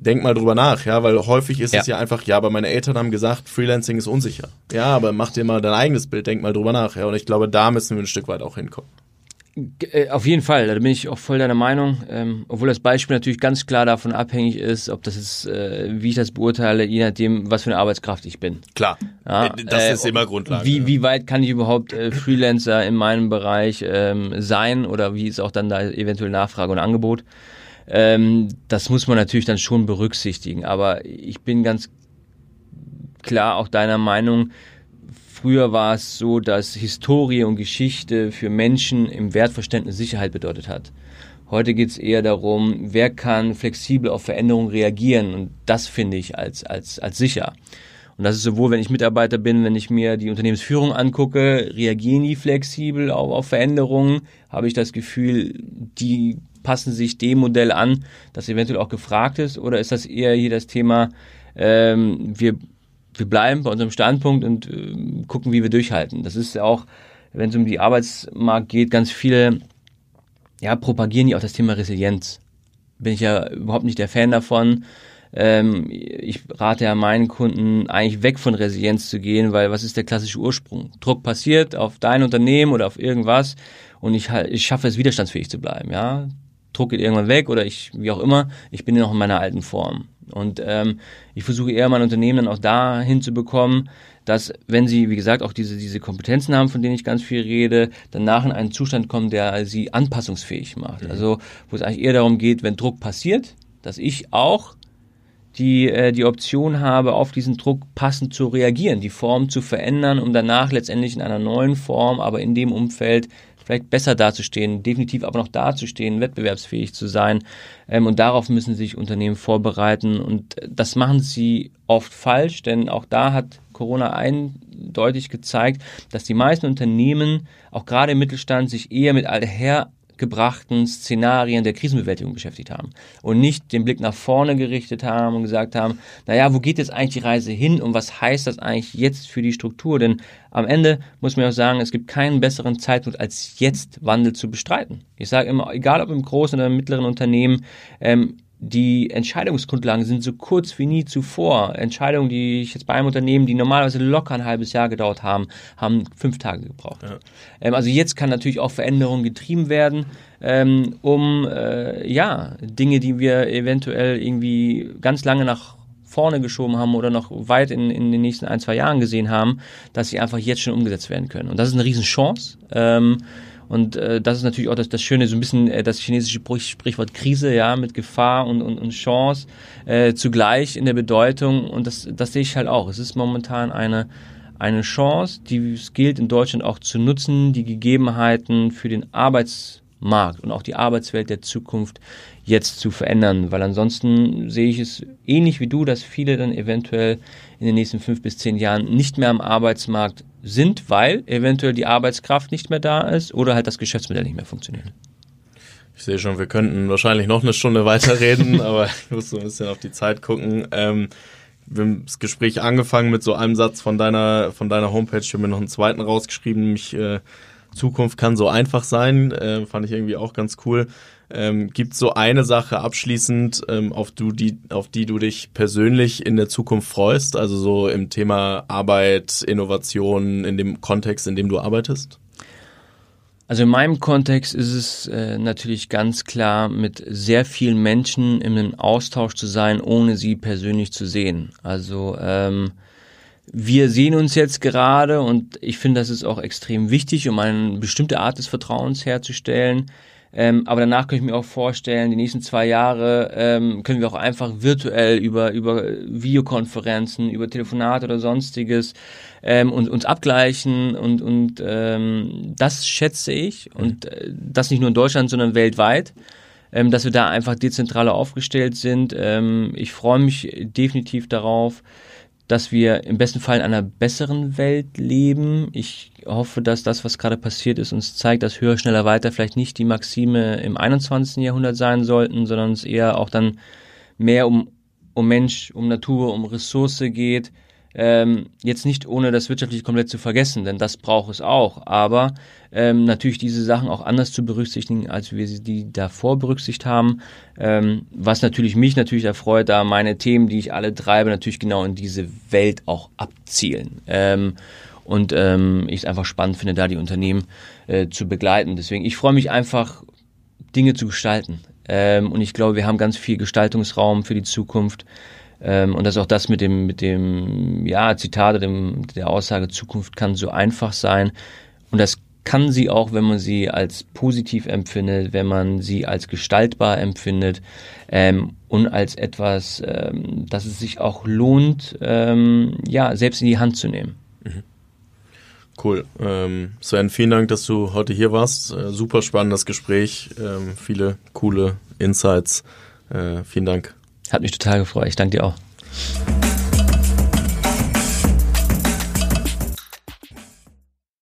denk mal drüber nach, ja, weil häufig ist ja. es ja einfach, ja, aber meine Eltern haben gesagt, Freelancing ist unsicher. Ja, aber mach dir mal dein eigenes Bild, denk mal drüber nach, ja, und ich glaube, da müssen wir ein Stück weit auch hinkommen. Äh, auf jeden Fall, da bin ich auch voll deiner Meinung, ähm, obwohl das Beispiel natürlich ganz klar davon abhängig ist, ob das ist, äh, wie ich das beurteile, je nachdem, was für eine Arbeitskraft ich bin. Klar, ja, äh, das äh, ist immer Grundlage. Wie, wie weit kann ich überhaupt äh, Freelancer in meinem Bereich ähm, sein oder wie ist auch dann da eventuell Nachfrage und Angebot? Ähm, das muss man natürlich dann schon berücksichtigen, aber ich bin ganz klar auch deiner Meinung, Früher war es so, dass Historie und Geschichte für Menschen im Wertverständnis Sicherheit bedeutet hat. Heute geht es eher darum, wer kann flexibel auf Veränderungen reagieren und das finde ich als, als, als sicher. Und das ist sowohl, wenn ich Mitarbeiter bin, wenn ich mir die Unternehmensführung angucke, reagieren die flexibel auf, auf Veränderungen, habe ich das Gefühl, die passen sich dem Modell an, das eventuell auch gefragt ist, oder ist das eher hier das Thema, ähm, wir wir bleiben bei unserem Standpunkt und äh, gucken, wie wir durchhalten. Das ist ja auch, wenn es um die Arbeitsmarkt geht, ganz viele, ja, propagieren die auch das Thema Resilienz. Bin ich ja überhaupt nicht der Fan davon. Ähm, ich rate ja meinen Kunden eigentlich weg von Resilienz zu gehen, weil was ist der klassische Ursprung? Druck passiert auf dein Unternehmen oder auf irgendwas und ich, ich schaffe es widerstandsfähig zu bleiben, ja. Druck geht irgendwann weg oder ich, wie auch immer, ich bin noch in meiner alten Form. Und ähm, ich versuche eher mein Unternehmen dann auch dahin zu bekommen, dass wenn sie, wie gesagt, auch diese, diese Kompetenzen haben, von denen ich ganz viel rede, danach in einen Zustand kommen, der sie anpassungsfähig macht. Mhm. Also wo es eigentlich eher darum geht, wenn Druck passiert, dass ich auch die, äh, die Option habe, auf diesen Druck passend zu reagieren, die Form zu verändern, um danach letztendlich in einer neuen Form, aber in dem Umfeld vielleicht besser dazustehen, definitiv aber noch dazustehen, wettbewerbsfähig zu sein. Ähm, und darauf müssen sich Unternehmen vorbereiten. Und das machen sie oft falsch, denn auch da hat Corona eindeutig gezeigt, dass die meisten Unternehmen, auch gerade im Mittelstand, sich eher mit alther gebrachten Szenarien der Krisenbewältigung beschäftigt haben und nicht den Blick nach vorne gerichtet haben und gesagt haben, naja, wo geht jetzt eigentlich die Reise hin und was heißt das eigentlich jetzt für die Struktur? Denn am Ende muss man auch sagen, es gibt keinen besseren Zeitpunkt als jetzt Wandel zu bestreiten. Ich sage immer, egal ob im großen oder im mittleren Unternehmen, ähm, die Entscheidungsgrundlagen sind so kurz wie nie zuvor. Entscheidungen, die ich jetzt bei einem Unternehmen, die normalerweise locker ein halbes Jahr gedauert haben, haben fünf Tage gebraucht. Ja. Ähm, also jetzt kann natürlich auch Veränderungen getrieben werden, ähm, um äh, ja Dinge, die wir eventuell irgendwie ganz lange nach vorne geschoben haben oder noch weit in, in den nächsten ein, zwei Jahren gesehen haben, dass sie einfach jetzt schon umgesetzt werden können. Und das ist eine Riesenchance. Ähm, und äh, das ist natürlich auch das, das Schöne, so ein bisschen äh, das chinesische Sprichwort Krise, ja, mit Gefahr und, und, und Chance äh, zugleich in der Bedeutung. Und das, das sehe ich halt auch. Es ist momentan eine, eine Chance, die es gilt in Deutschland auch zu nutzen, die Gegebenheiten für den Arbeitsmarkt und auch die Arbeitswelt der Zukunft jetzt zu verändern, weil ansonsten sehe ich es ähnlich wie du, dass viele dann eventuell in den nächsten fünf bis zehn Jahren nicht mehr am Arbeitsmarkt sind, weil eventuell die Arbeitskraft nicht mehr da ist oder halt das Geschäftsmodell nicht mehr funktioniert. Ich sehe schon, wir könnten wahrscheinlich noch eine Stunde weiterreden, aber ich muss so ein bisschen auf die Zeit gucken. Ähm, wir haben das Gespräch angefangen mit so einem Satz von deiner, von deiner Homepage. Ich habe mir noch einen zweiten rausgeschrieben, nämlich äh, Zukunft kann so einfach sein. Äh, fand ich irgendwie auch ganz cool. Ähm, Gibt so eine Sache abschließend, ähm, auf, du, die, auf die du dich persönlich in der Zukunft freust? Also so im Thema Arbeit, Innovation, in dem Kontext, in dem du arbeitest? Also in meinem Kontext ist es äh, natürlich ganz klar, mit sehr vielen Menschen im Austausch zu sein, ohne sie persönlich zu sehen. Also ähm, wir sehen uns jetzt gerade und ich finde, das ist auch extrem wichtig, um eine bestimmte Art des Vertrauens herzustellen. Ähm, aber danach könnte ich mir auch vorstellen, die nächsten zwei Jahre ähm, können wir auch einfach virtuell über, über Videokonferenzen, über Telefonate oder sonstiges ähm, und, uns abgleichen und, und ähm, das schätze ich und äh, das nicht nur in Deutschland, sondern weltweit. Ähm, dass wir da einfach dezentraler aufgestellt sind. Ähm, ich freue mich definitiv darauf, dass wir im besten Fall in einer besseren Welt leben. Ich hoffe, dass das, was gerade passiert ist, uns zeigt, dass höher, schneller, weiter vielleicht nicht die Maxime im 21. Jahrhundert sein sollten, sondern es eher auch dann mehr um, um Mensch, um Natur, um Ressource geht, ähm, jetzt nicht ohne das wirtschaftliche komplett zu vergessen, denn das braucht es auch, aber ähm, natürlich diese Sachen auch anders zu berücksichtigen, als wir sie die davor berücksichtigt haben, ähm, was natürlich mich natürlich erfreut, da meine Themen, die ich alle treibe, natürlich genau in diese Welt auch abzielen. Ähm, und ähm, ich es einfach spannend finde, da die Unternehmen äh, zu begleiten. Deswegen, ich freue mich einfach, Dinge zu gestalten. Ähm, und ich glaube, wir haben ganz viel Gestaltungsraum für die Zukunft. Ähm, und das ist auch das mit dem, mit dem, ja, Zitat oder dem, der Aussage, Zukunft kann so einfach sein. Und das kann sie auch, wenn man sie als positiv empfindet, wenn man sie als gestaltbar empfindet ähm, und als etwas, ähm, dass es sich auch lohnt, ähm, ja, selbst in die Hand zu nehmen. Mhm. Cool. Ähm, Sven, vielen Dank, dass du heute hier warst. Äh, super spannendes Gespräch, ähm, viele coole Insights. Äh, vielen Dank. Hat mich total gefreut. Ich danke dir auch.